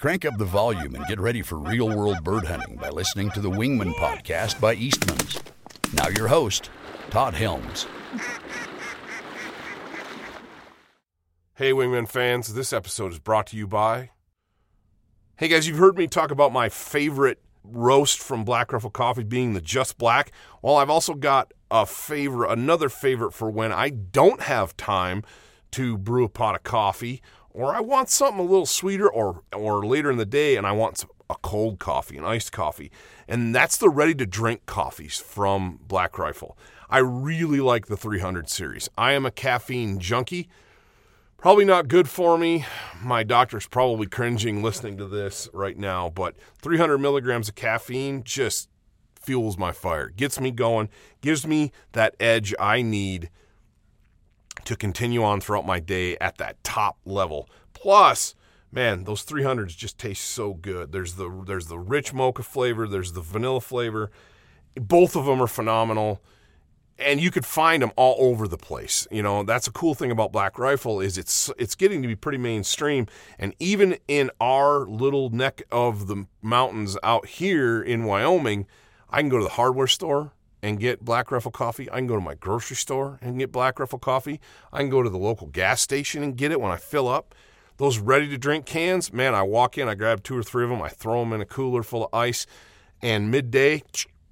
Crank up the volume and get ready for real world bird hunting by listening to the Wingman podcast by Eastman's. Now, your host, Todd Helms. Hey, Wingman fans, this episode is brought to you by. Hey, guys, you've heard me talk about my favorite roast from Black Rifle Coffee being the Just Black. Well, I've also got a favorite, another favorite for when I don't have time to brew a pot of coffee or I want something a little sweeter, or or later in the day, and I want a cold coffee, an iced coffee, and that's the ready to drink coffees from Black Rifle. I really like the 300 series. I am a caffeine junkie. Probably not good for me. My doctor's probably cringing listening to this right now, but 300 milligrams of caffeine just fuels my fire, gets me going, gives me that edge I need to continue on throughout my day at that top level. Plus, man, those 300s just taste so good. There's the there's the rich mocha flavor, there's the vanilla flavor. Both of them are phenomenal. And you could find them all over the place. You know, that's a cool thing about Black Rifle is it's it's getting to be pretty mainstream and even in our little neck of the mountains out here in Wyoming, I can go to the hardware store and get Black Rifle coffee. I can go to my grocery store and get Black Rifle coffee. I can go to the local gas station and get it when I fill up. Those ready to drink cans, man, I walk in, I grab two or three of them, I throw them in a cooler full of ice, and midday,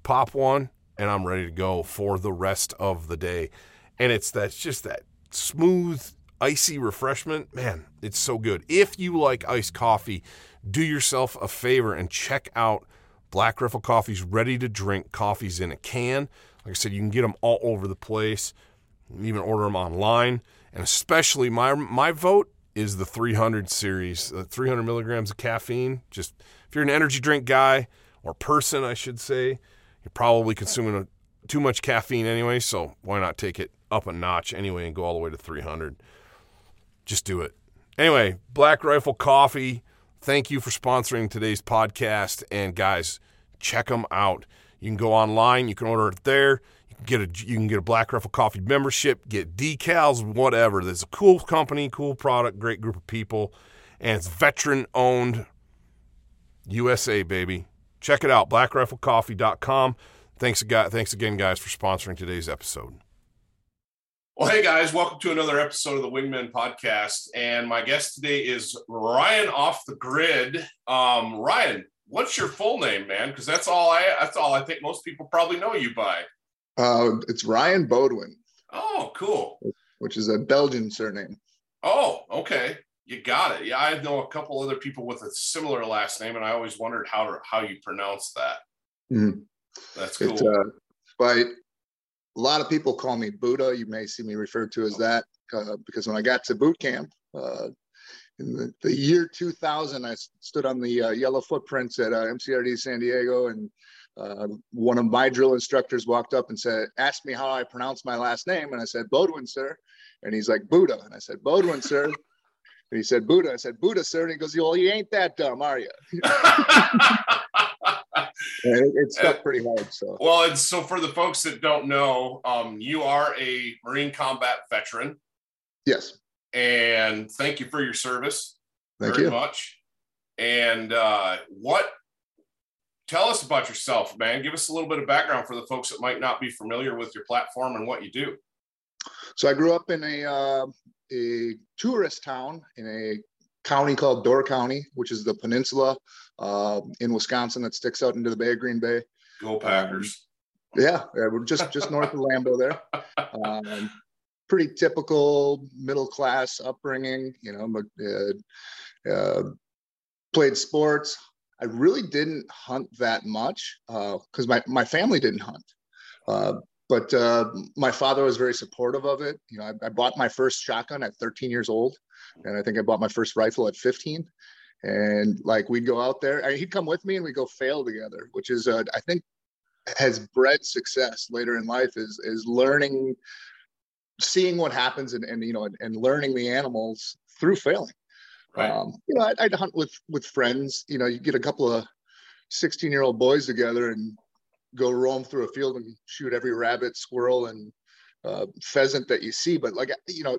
pop one, and I'm ready to go for the rest of the day. And it's that's just that smooth, icy refreshment. Man, it's so good. If you like iced coffee, do yourself a favor and check out Black Rifle Coffee's ready to drink coffees in a can. Like I said, you can get them all over the place. Even order them online. And especially my my vote is the 300 series, uh, 300 milligrams of caffeine. Just if you're an energy drink guy or person, I should say, you're probably consuming a, too much caffeine anyway. So why not take it up a notch anyway and go all the way to 300? Just do it. Anyway, Black Rifle Coffee Thank you for sponsoring today's podcast. And guys, check them out. You can go online, you can order it there. You can get a you can get a Black Rifle Coffee membership, get decals, whatever. There's a cool company, cool product, great group of people, and it's veteran owned USA, baby. Check it out, blackriflecoffee.com. Thanks, again, thanks again, guys, for sponsoring today's episode. Well, hey guys, welcome to another episode of the Wingman Podcast. And my guest today is Ryan off the grid. Um, Ryan, what's your full name, man? Because that's all I that's all I think most people probably know you by. Uh, it's Ryan Bodwin. Oh, cool. Which is a Belgian surname. Oh, okay. You got it. Yeah, I know a couple other people with a similar last name, and I always wondered how to how you pronounce that. Mm-hmm. That's cool. Uh, by a lot of people call me Buddha. You may see me referred to as that uh, because when I got to boot camp uh, in the, the, year 2000, I stood on the uh, yellow footprints at uh, MCRD San Diego, and uh, one of my drill instructors walked up and said, asked me how I pronounce my last name, and I said Bodwin, sir, and he's like Buddha, and I said Bodwin, sir. And he said Buddha. I said Buddha, sir. And he goes, "Well, you ain't that dumb, are you?" it, it stuck pretty hard. So well, and so for the folks that don't know, um, you are a Marine combat veteran. Yes. And thank you for your service. Thank you very you much. And uh, what? Tell us about yourself, man. Give us a little bit of background for the folks that might not be familiar with your platform and what you do. So I grew up in a uh, a tourist town in a county called Door County, which is the peninsula uh, in Wisconsin that sticks out into the Bay of Green Bay. Go Packers! Um, yeah, we're just just north of Lambeau there. Um, pretty typical middle class upbringing, you know. Uh, uh, played sports. I really didn't hunt that much because uh, my my family didn't hunt. Uh, but uh, my father was very supportive of it. You know, I, I, bought my first shotgun at 13 years old, and I think I bought my first rifle at 15. And like we'd go out there, he'd come with me, and we'd go fail together, which is uh, I think has bred success later in life. Is is learning, seeing what happens, and, and you know, and, and learning the animals through failing. Right. Um, you know, I'd, I'd hunt with with friends. You know, you get a couple of 16 year old boys together and go roam through a field and shoot every rabbit, squirrel, and uh, pheasant that you see. But like you know,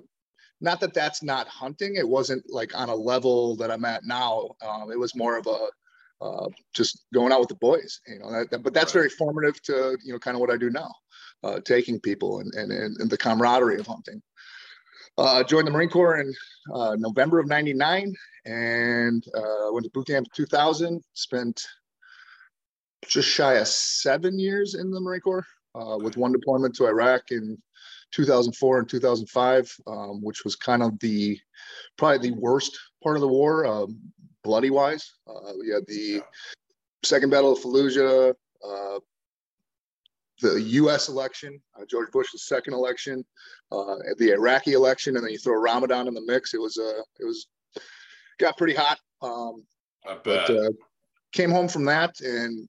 not that that's not hunting. It wasn't like on a level that I'm at now. Um, it was more of a uh, just going out with the boys, you know. That, that, but that's very formative to you know kind of what I do now, uh, taking people and, and and the camaraderie of hunting. Uh, joined the Marine Corps in uh, November of '99 and uh, went to boot camp 2000. Spent just shy of seven years in the Marine Corps uh, with one deployment to Iraq in 2004 and 2005, um, which was kind of the probably the worst part of the war, um, bloody wise. Uh, we had the Second Battle of Fallujah, uh, the U.S. election, uh, George Bush's second election, uh, the Iraqi election, and then you throw Ramadan in the mix. It was uh, it was got pretty hot. Um, but uh, came home from that, and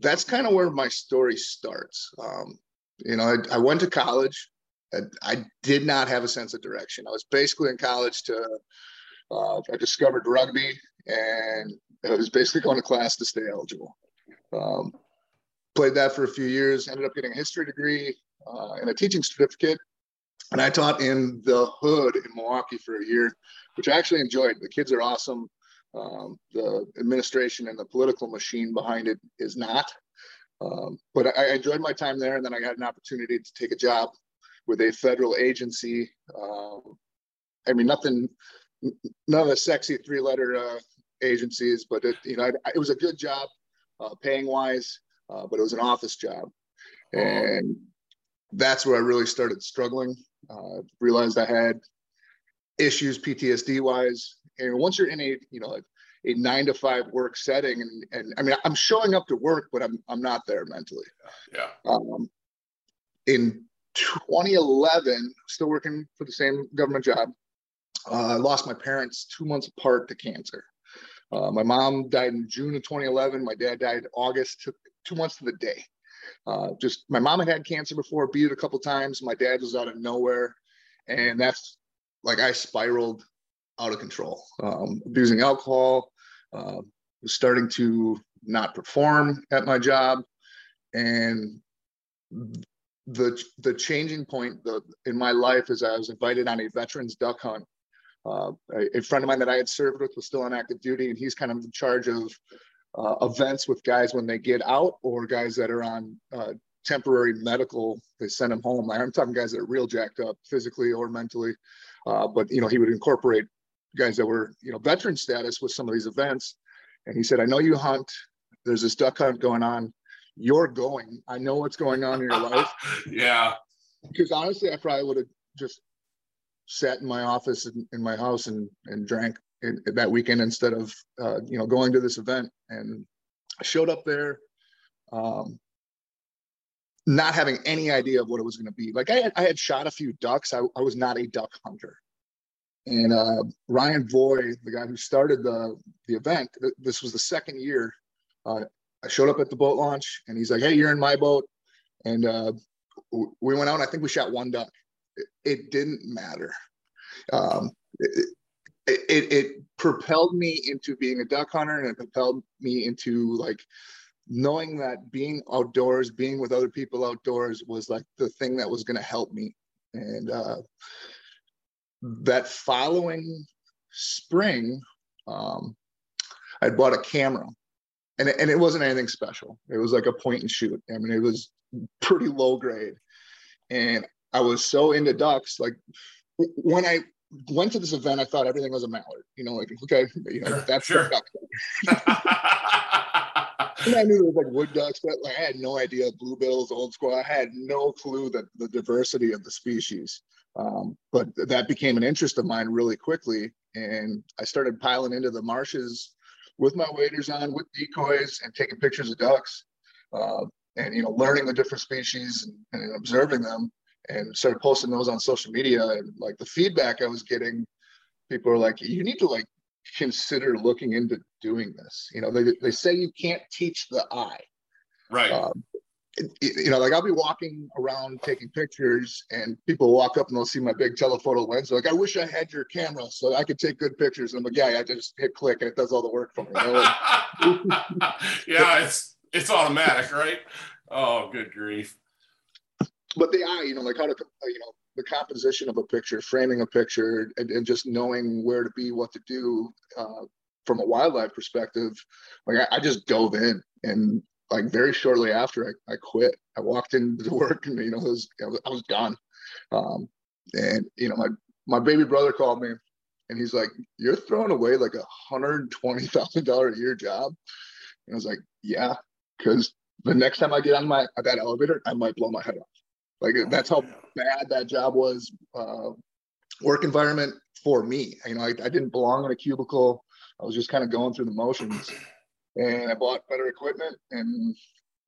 that's kind of where my story starts. Um, you know, I, I, went to college. I did not have a sense of direction. I was basically in college to, uh, I discovered rugby and I was basically going to class to stay eligible. Um, played that for a few years, ended up getting a history degree uh, and a teaching certificate. And I taught in the hood in Milwaukee for a year, which I actually enjoyed. The kids are awesome. Um, the administration and the political machine behind it is not. Um, but I, I, enjoyed my time there, and then I got an opportunity to take a job with a federal agency. Um, I mean, nothing, none of the sexy three-letter uh, agencies, but it, you know, I, it was a good job, uh, paying wise, uh, but it was an office job, and that's where I really started struggling. Uh, realized I had issues PTSD wise, and once you're in a, you know, a, a nine to five work setting, and and I mean, I'm showing up to work, but I'm I'm not there mentally. Yeah. Um, in 2011, still working for the same government job. Uh, I lost my parents two months apart to cancer. Uh, my mom died in June of 2011. My dad died August, two months to the day. Uh, just my mom had had cancer before, beat it a couple times. My dad was out of nowhere, and that's like I spiraled out of control, um, abusing alcohol, uh, starting to not perform at my job, and the the changing point the, in my life is I was invited on a veterans duck hunt. Uh, a, a, friend of mine that I had served with was still on active duty, and he's kind of in charge of uh, events with guys when they get out or guys that are on uh, temporary medical. They send them home. I'm talking guys that are real jacked up physically or mentally. Uh, but you know, he would incorporate guys that were you know veteran status with some of these events. And he said, "I know you hunt. There's this duck hunt going on you're going. I know what's going on in your life. yeah. Because honestly, I probably would have just sat in my office in, in my house and and drank in, in that weekend instead of uh, you know going to this event. And I showed up there, um, not having any idea of what it was going to be. Like I had, I had shot a few ducks. I, I was not a duck hunter. And uh, Ryan Voy, the guy who started the the event, this was the second year. Uh, I showed up at the boat launch and he's like, Hey, you're in my boat. And uh, we went out I think we shot one duck. It, it didn't matter. Um, it, it, it, propelled me into being a duck hunter and it propelled me into like knowing that being outdoors, being with other people outdoors was like the thing that was going to help me. And uh, that following spring, um, I bought a camera and and it wasn't anything special. It was like a point and shoot. I mean, it was pretty low grade, and I was so into ducks. Like when I went to this event, I thought everything was a mallard. You know, like okay, you know that's sure. duck. and I knew there was like wood ducks, but like, I had no idea bluebills, old school. I had no clue that the diversity of the species. Um, but that became an interest of mine really quickly, and I started piling into the marshes with my waders on, with decoys, and taking pictures of ducks, uh, and you know, learning the different species and, and, observing them, and started posting those on social media. And like the feedback I was getting, people are like, "You need to like consider looking into doing this." You know, they they say you can't teach the eye, right? Um, you know, like I'll be walking around taking pictures, and people walk up and they'll see my big telephoto lens. They're like, I wish I had your camera so I could take good pictures. And I'm like, yeah, I just hit click and it does all the work for me. Yeah, it's it's automatic, right? Oh, good grief. But the eye, you know, like how to, you know, the composition of a picture, framing a picture, and, and just knowing where to be, what to do uh, from a wildlife perspective. Like I, I, just dove in, and like very shortly after, I, I quit. I walked into work, and you know, I was I was gone. Um, and you know, my my baby brother called me, and he's like, "You're throwing away like a hundred twenty thousand dollar a year job." And I was like, "Yeah, because the next time I get on my that elevator, I might blow my head off. Like oh, that's how bad that job was. Uh, work environment for me. You know, I, I didn't belong in a cubicle. I was just kind of going through the motions, and I bought better equipment and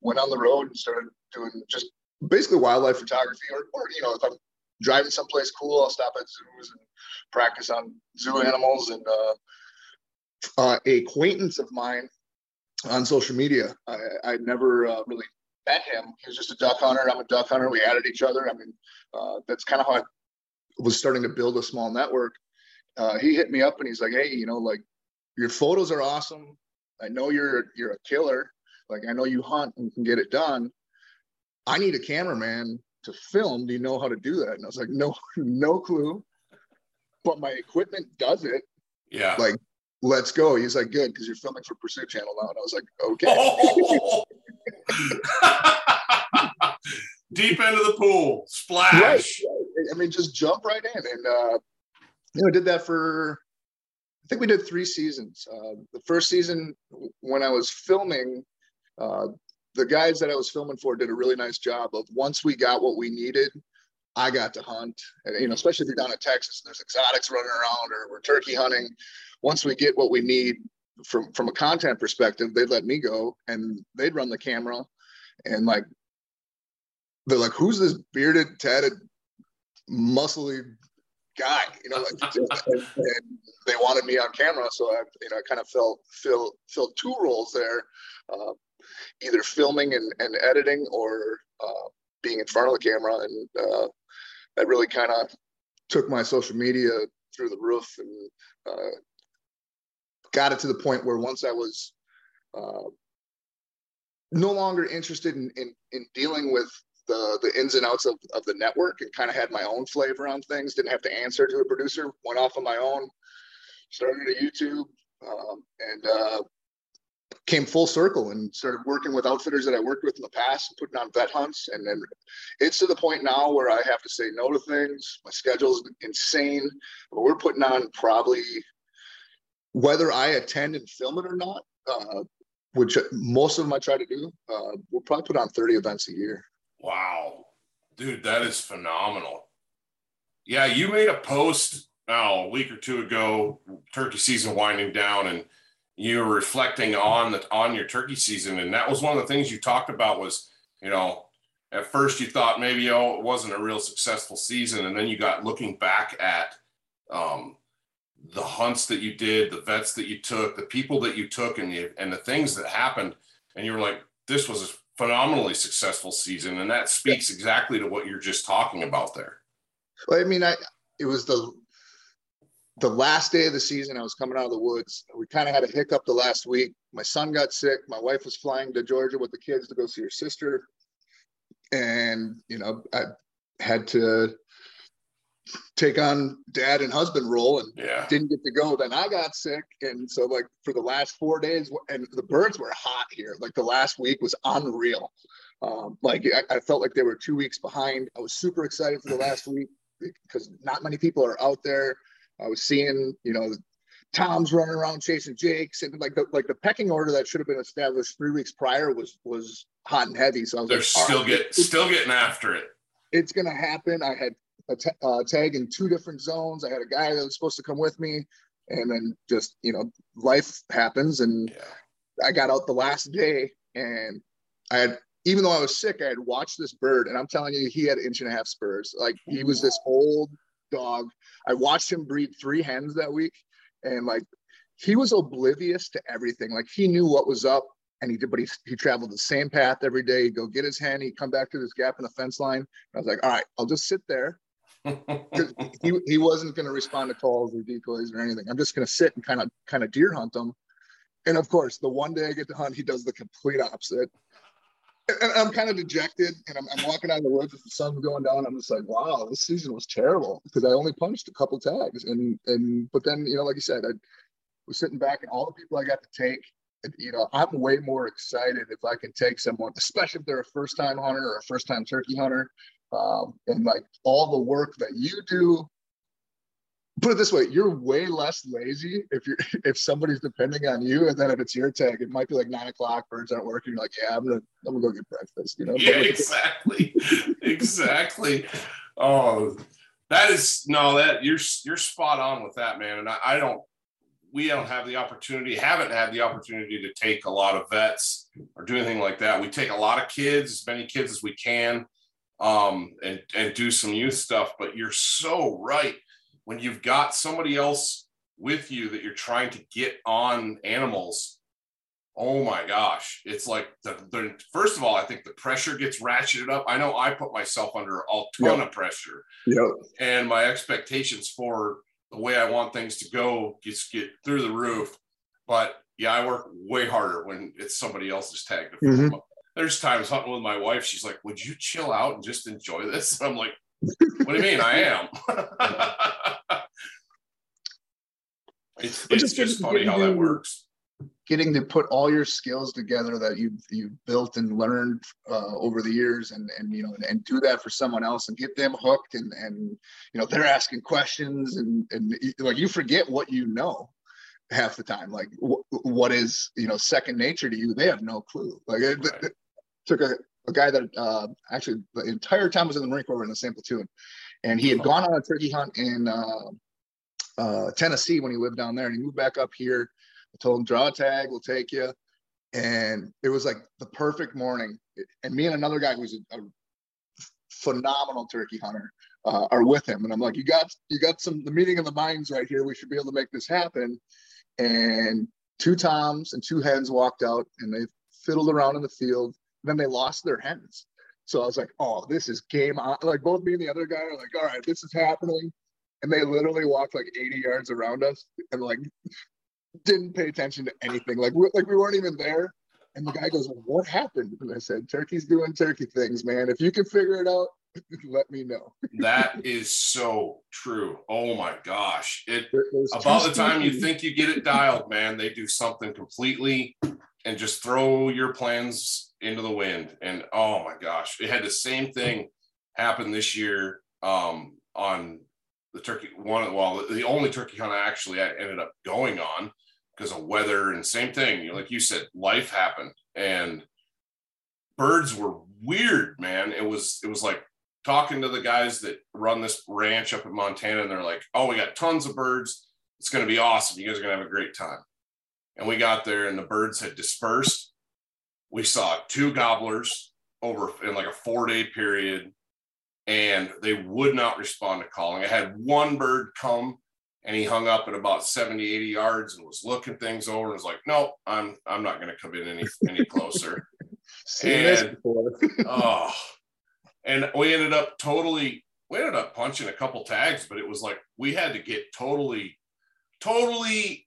went on the road and started doing just basically wildlife photography. Or, or you know, if I'm driving someplace cool, I'll stop at zoos and practice on zoo animals. And uh, uh, a acquaintance of mine on social media. I, I never uh, really met him. He was just a duck hunter. I'm a duck hunter. We added each other. I mean, uh, that's kind of how I was starting to build a small network. Uh, he hit me up and he's like, "Hey, you know, like your photos are awesome. I know you're you're a killer. Like I know you hunt and can get it done. I need a cameraman to film. Do you know how to do that?" And I was like, "No, no clue." But my equipment does it. Yeah. Like let's go. He's like, good, because you're filming for Pursuit Channel now. And I was like, okay. Deep into the pool, splash. Right, right. I mean, just jump right in. And, uh, you know, did that for, I think we did three seasons. Uh, the first season, when I was filming, uh, the guys that I was filming for did a really nice job of once we got what we needed, I got to hunt. And, you know, especially if you're down in Texas, and there's exotics running around or we're turkey hunting once we get what we need from from a content perspective, they'd let me go and they'd run the camera and like they're like, who's this bearded, tatted, muscly guy? You know, like, and, and they wanted me on camera, so I, you know, I kind of felt filled filled two roles there, uh, either filming and, and editing or uh, being in front of the camera, and uh, that really kind of took my social media through the roof and uh, got it to the point where once I was uh, no longer interested in, in, in dealing with the the ins and outs of, of the network and kind of had my own flavor on things. Didn't have to answer to a producer. Went off on my own. Started a YouTube um, and uh, came full circle and started working with outfitters that I worked with in the past, putting on vet hunts. And then it's to the point now where I have to say no to things. My schedule's insane, but we're putting on probably whether I attend and film it or not, uh, which most of them I try to do, uh, we'll probably put on 30 events a year. Wow. Dude, that is phenomenal. Yeah, you made a post now a week or two ago, turkey season winding down, and you were reflecting on the on your turkey season. And that was one of the things you talked about was, you know, at first you thought maybe oh it wasn't a real successful season, and then you got looking back at um, the hunts that you did, the vets that you took, the people that you took, and the and the things that happened, and you were like, this was a phenomenally successful season, and that speaks exactly to what you're just talking about there. Well, I mean, I it was the the last day of the season. I was coming out of the woods. We kind of had a hiccup the last week. My son got sick. My wife was flying to Georgia with the kids to go see her sister, and you know, I had to take on dad and husband role and yeah. didn't get to go. Then I got sick. And so like for the last four days, and the birds were hot here. Like the last week was unreal. Um, like I, I, felt like they were two weeks behind. I was super excited for the last week because not many people are out there. I was seeing, you know, Tom's running around chasing Jakes, and like the like the pecking order that should have been established three weeks prior was was hot and heavy. So I was they're like, still right, get still getting after it. It's gonna happen. I had a t- uh, tag in two different zones. I had a guy that was supposed to come with me, and then just you know, life happens, and yeah. I got out the last day, and I had even though I was sick, I had watched this bird, and I'm telling you, he had inch and a half spurs. Like he was this old dog. I watched him breed three hens that week, and like he was oblivious to everything. Like he knew what was up, and he did, but he, he traveled the same path every day. He'd go get his hen, he'd come back to this gap in the fence line. I was like, all right, I'll just sit there he, he wasn't going to respond to calls or decoys or anything. I'm just going to sit and kind of kind of deer hunt them. And of course, the one day I get to hunt, he does the complete opposite. and I'm kind of dejected, and I'm, I'm walking out of the woods as the sun's going down. I'm just like, wow, this season was terrible because I only punched a couple tags, and and but then you know, like you said, I was sitting back, and all the people I got to take, you know, I'm way more excited if I can take someone, especially if they're a first time hunter or a first time turkey hunter, um, and like all the work that you do put it this way you're way less lazy if you're if somebody's depending on you and then if it's your tag it might be like nine o'clock birds aren't working you're like yeah i'm gonna i'm gonna go get breakfast you know? Yeah exactly. Exactly. Oh that is no that you're you're spot on with that man. And I, I don't we don't have the opportunity haven't had the opportunity to take a lot of vets or do anything like that. We take a lot of kids as many kids as we can um, and and do some youth stuff but you're so right when you've got somebody else with you that you're trying to get on animals oh my gosh it's like the, the, first of all i think the pressure gets ratcheted up i know i put myself under a ton yep. of pressure yep. and my expectations for the way i want things to go gets get through the roof but yeah i work way harder when it's somebody else's tag mm-hmm. There's times hunting with my wife she's like would you chill out and just enjoy this and i'm like what do you mean i am It's, it's just, just funny how that works. Getting to put all your skills together that you you built and learned uh, over the years, and and you know, and, and, do that for someone else, and get them hooked, and and you know, they're asking questions, and and like you forget what you know half the time. Like w- what is you know second nature to you? They have no clue. Like right. Took a, a guy that uh, actually the entire time was in the Marine Corps in the same platoon, and he had oh. gone on a turkey hunt in. Uh, uh, Tennessee when he lived down there, and he moved back up here. I told him draw a tag, we'll take you, and it was like the perfect morning. And me and another guy who's a, a phenomenal turkey hunter uh, are with him, and I'm like, you got you got some the meeting of the minds right here. We should be able to make this happen. And two toms and two hens walked out, and they fiddled around in the field. Then they lost their hens. So I was like, oh, this is game on. Like both me and the other guy are like, all right, this is happening and they literally walked like 80 yards around us and like didn't pay attention to anything. Like we, like we weren't even there. And the guy goes, "What happened?" And I said, "Turkey's doing turkey things, man. If you can figure it out, let me know." that is so true. Oh my gosh! It about the time you think you get it dialed, man, they do something completely and just throw your plans into the wind. And oh my gosh, it had the same thing happen this year um, on the turkey one well the only turkey hunt I actually I ended up going on because of weather and same thing. You know, like you said, life happened and birds were weird, man. It was it was like talking to the guys that run this ranch up in Montana, and they're like, "Oh, we got tons of birds. It's going to be awesome. You guys are going to have a great time." And we got there, and the birds had dispersed. We saw two gobblers over in like a four day period and they would not respond to calling. I had one bird come and he hung up at about 70, 80 yards and was looking things over and was like, no, I'm I'm not gonna come in any any closer. and, oh, and we ended up totally we ended up punching a couple tags, but it was like we had to get totally, totally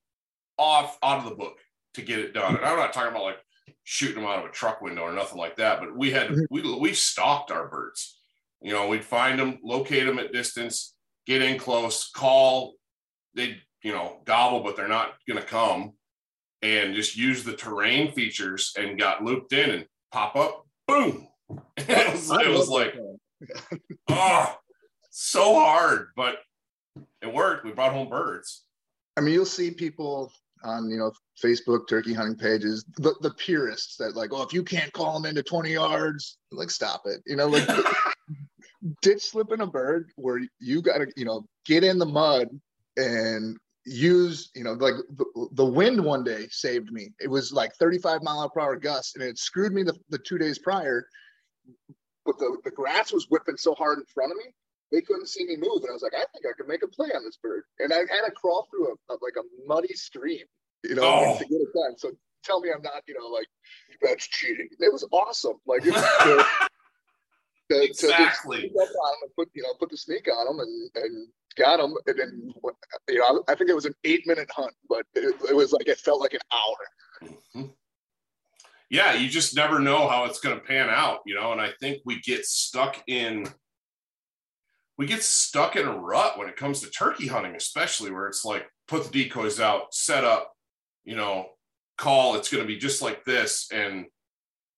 off out of the book to get it done. And I'm not talking about like shooting them out of a truck window or nothing like that, but we had mm-hmm. we we stalked our birds you know, we'd find them, locate them at distance, get in close, call. They'd you know, gobble, but they're not going to come, and just use the terrain features and got looped in and pop up, boom. it was, it was like, oh, so hard, but it worked. We brought home birds. I mean, you'll see people on you know Facebook turkey hunting pages, the, the purists that like, oh, if you can't call them into 20 yards, like stop it. You know, like ditch slipping a bird where you got to, you know, get in the mud and use, you know, like the, the wind one day saved me. It was like 35 mile per hour gust and it screwed me the, the two days prior. But the, the grass was whipping so hard in front of me, they couldn't see me move. And I was like, I think I could make a play on this bird. And I had to crawl through a, a like a muddy stream, you know, oh. to get it done. So tell me I'm not, you know, like that's cheating. It was awesome. Like it was, to, exactly. to put you know put the sneak on them and, and got them and then you know I think it was an eight minute hunt, but it, it was like it felt like an hour. Mm-hmm. yeah, you just never know how it's going to pan out, you know. And I think we get stuck in we get stuck in a rut when it comes to turkey hunting, especially where it's like put the decoys out, set up, you know, call. It's going to be just like this, and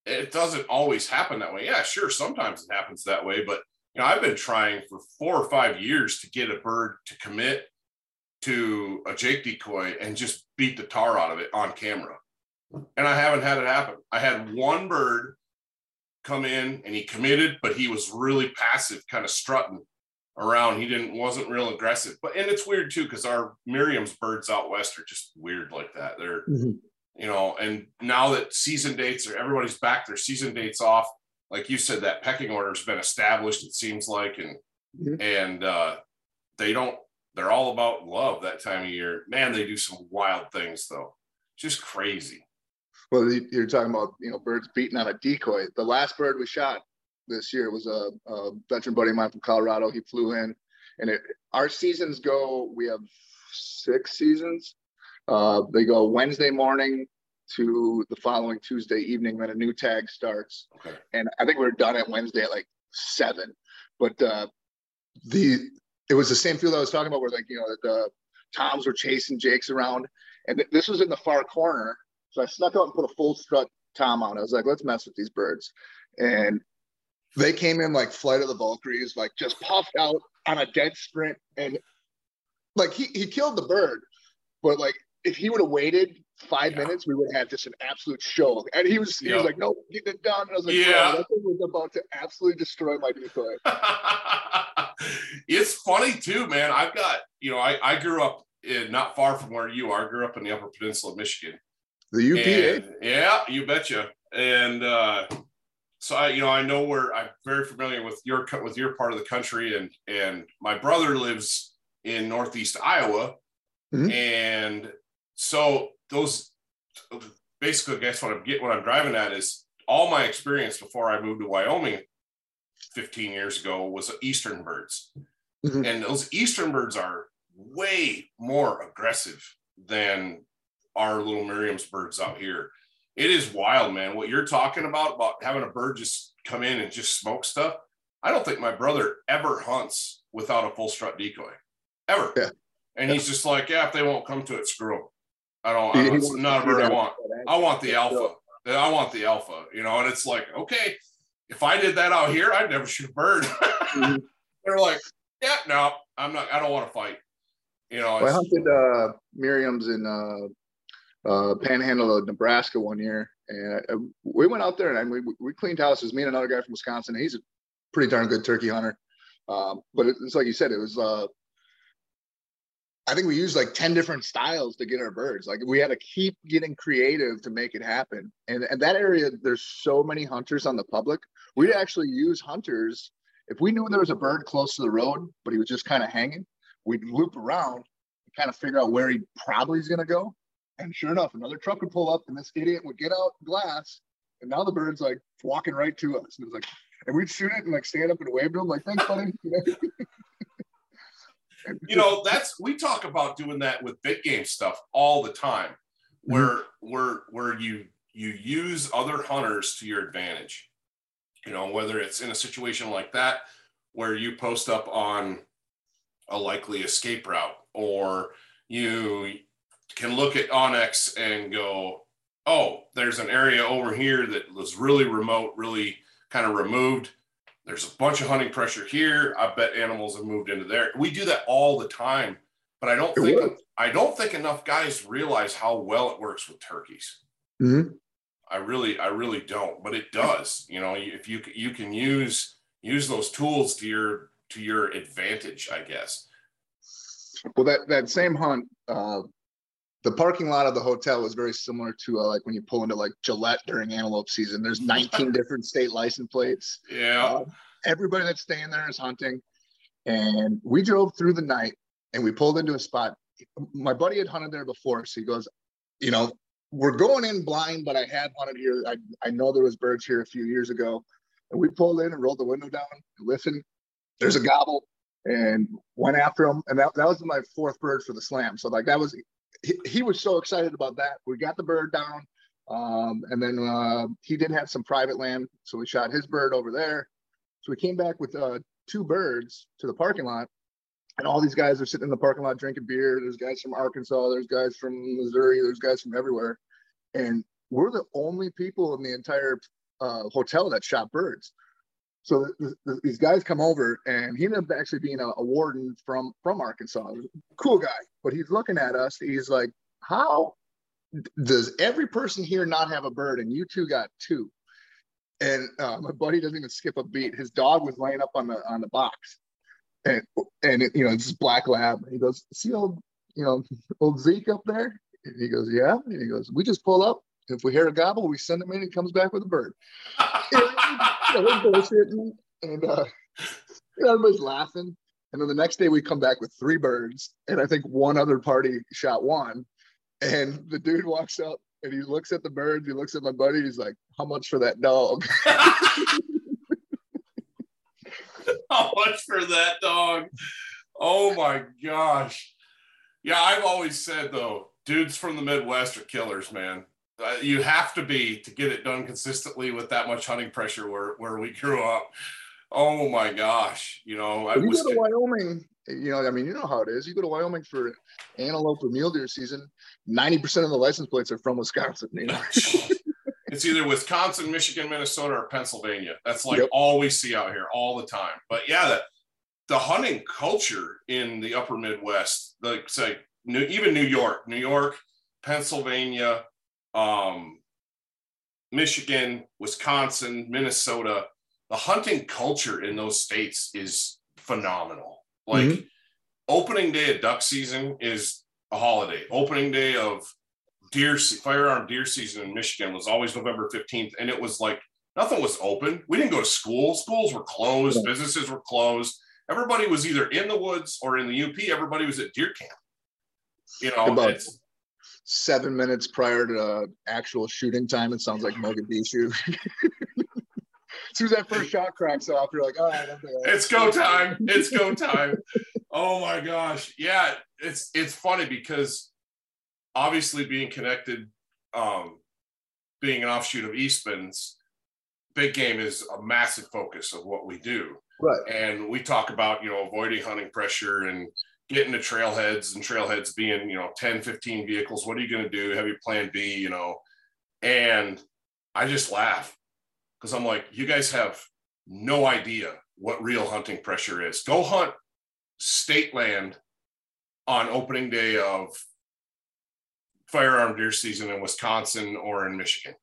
it doesn't always happen that way. Yeah, sure, sometimes it happens that way, but you know, I've been trying for four or five years to get a bird to commit to a Jake decoy and just beat the tar out of it on camera. And I haven't had it happen. I had one bird come in and he committed, but he was really passive, kind of strutting around. He didn't wasn't real aggressive. But and it's weird too, because our Merriam's birds out west are just weird like that. They're mm-hmm. you know, and now that season dates are everybody's back, their season dates off. Like you said, that pecking order's been established, it seems like, and mm-hmm. and uh they don't they're all about love that time of year. Man, they do some wild things though. Just crazy. Well, you're talking about you know birds beating on a decoy. The last bird we shot this year it was a, a veteran buddy of mine from Colorado. He flew in, and it, our seasons go. We have six seasons. Uh, they go Wednesday morning to the following Tuesday evening when a new tag starts. Okay. And I think we are done at Wednesday at like seven. But uh, the it was the same field I was talking about where like you know the toms were chasing Jakes around, and th- this was in the far corner. So I snuck out and put a full strut tom on. I was like, let's mess with these birds, and they came in like Flight of the Valkyries, like just puffed out on a dead sprint, and like he he killed the bird, but like if he would have waited five yeah. minutes, we would have had just an absolute show. And he was he was like, "No, get it done." And I was like, "Yeah, that thing was about to absolutely destroy my decoy." it's funny too, man. I've got you know, I I grew up in, not far from where you are. I grew up in the Upper Peninsula of Michigan. The UPA. And, yeah, you betcha. And uh, so I, you know, I know where I'm very familiar with your with your part of the country, and and my brother lives in Northeast Iowa, mm-hmm. and so those basically, I guess what I'm getting, what I'm driving at is all my experience before I moved to Wyoming 15 years ago was eastern birds, mm-hmm. and those eastern birds are way more aggressive than our little Merriam's birds out here. It is wild, man. What you're talking about about having a bird just come in and just smoke stuff. I don't think my brother ever hunts without a full strut decoy, ever. Yeah. And he's just like, yeah, if they won't come to it, screw them. I don't. I don't not a bird I want. I want the alpha. I want the alpha. You know, and it's like, okay, if I did that out here, I'd never shoot a bird. mm-hmm. They're like, yeah, no, I'm not. I don't want to fight. You know, well, I hunted uh, Merriam's in uh, uh, Panhandle of Nebraska one year, and I, we went out there and we we cleaned houses. Me and another guy from Wisconsin. He's a pretty darn good turkey hunter. Um, but it's like you said, it was uh, I think we used like 10 different styles to get our birds. Like we had to keep getting creative to make it happen. And, and that area, there's so many hunters on the public. We'd actually use hunters. If we knew there was a bird close to the road, but he was just kind of hanging, we'd loop around and kind of figure out where he probably is going to go. And sure enough, another truck would pull up and this idiot would get out glass. And now the bird's like walking right to us. And it was like, and we'd shoot it and like stand up and wave to him, like, thanks, buddy. you know, that's we talk about doing that with big game stuff all the time, where mm-hmm. where where you you use other hunters to your advantage. You know, whether it's in a situation like that where you post up on a likely escape route, or you can look at onX and go, oh, there's an area over here that was really remote, really kind of removed there's a bunch of hunting pressure here. I bet animals have moved into there. We do that all the time, but I don't it think works. I don't think enough guys realize how well it works with turkeys. Mm-hmm. I really, I really don't, but it does. You know, if you you can use use those tools to your to your advantage, I guess. Well, that that same hunt, uh, the parking lot of the hotel was very similar to uh, like when you pull into like Gillette during antelope season. There's 19 different state license plates. Yeah. Uh, everybody that's staying there is hunting. And we drove through the night and we pulled into a spot. My buddy had hunted there before. So he goes, you know, we're going in blind, but I had hunted here. I, I know there was birds here a few years ago. And we pulled in and rolled the window down and listened. There's a gobble and went after him. And that, that was my fourth bird for the slam. So like that was he, was so excited about that. We got the bird down. Um, and then uh, he did have some private land, so we shot his bird over there. So we came back with uh, two birds to the parking lot, and all these guys are sitting in the parking lot drinking beer. There's guys from Arkansas, there's guys from Missouri, there's guys from everywhere, and we're the only people in the entire uh, hotel that shot birds. So th- th- these guys come over, and he ended up actually being a, a warden from from Arkansas. Cool guy, but he's looking at us. He's like, "How does every person here not have a bird, and you two got two? And uh, my buddy doesn't even skip a beat. His dog was laying up on the on the box, and and it, you know it's black lab. he goes, "See old you know old Zeke up there?" And he goes, "Yeah." And he goes, "We just pull up." If we hear a gobble, we send him in. He comes back with a bird. and, you know, bullshitting, and uh, everybody's laughing. And then the next day we come back with three birds, and I think one other party shot one. And the dude walks up and he looks at the birds. He looks at my buddy. He's like, "How much for that dog?" How much for that dog? Oh my gosh. Yeah, I've always said though, dudes from the Midwest are killers, man. Uh, you have to be to get it done consistently with that much hunting pressure where, where we grew up. Oh my gosh. You know, I you was go to Wyoming, you know, I mean, you know how it is. You go to Wyoming for antelope or mule deer season, 90% of the license plates are from Wisconsin, you know. it's either Wisconsin, Michigan, Minnesota, or Pennsylvania. That's like Yep. all we see out here all the time. But yeah, the, the hunting culture in the upper Midwest, like say New, even New York, New York, Pennsylvania, um, Michigan, Wisconsin, Minnesota, the hunting culture in those states is phenomenal. Like Mhm. opening day of duck season is a holiday. Opening day of deer firearm deer season in Michigan was always November 15th and it was like nothing was open. We didn't go to school. Schools were closed, Yeah. businesses were closed. Everybody was either in the woods or in the UP. Everybody was at deer camp. You know, About- it's Seven minutes prior to actual shooting time, it sounds like Mogadishu. as soon as that first shot cracks off, you're like, all right, it's go time. It's go time. oh my gosh. Yeah, it's it's funny because obviously being connected, um, being an offshoot of Eastman's, big game is a massive focus of what we do. Right. And we talk about, you know, avoiding hunting pressure and getting to trailheads and trailheads being, you know, 10, 15 vehicles. What are you going to do? Have your plan B, you know? And I just laugh because I'm like, you guys have no idea what real hunting pressure is. Go hunt state land on opening day of firearm deer season in Wisconsin or in Michigan.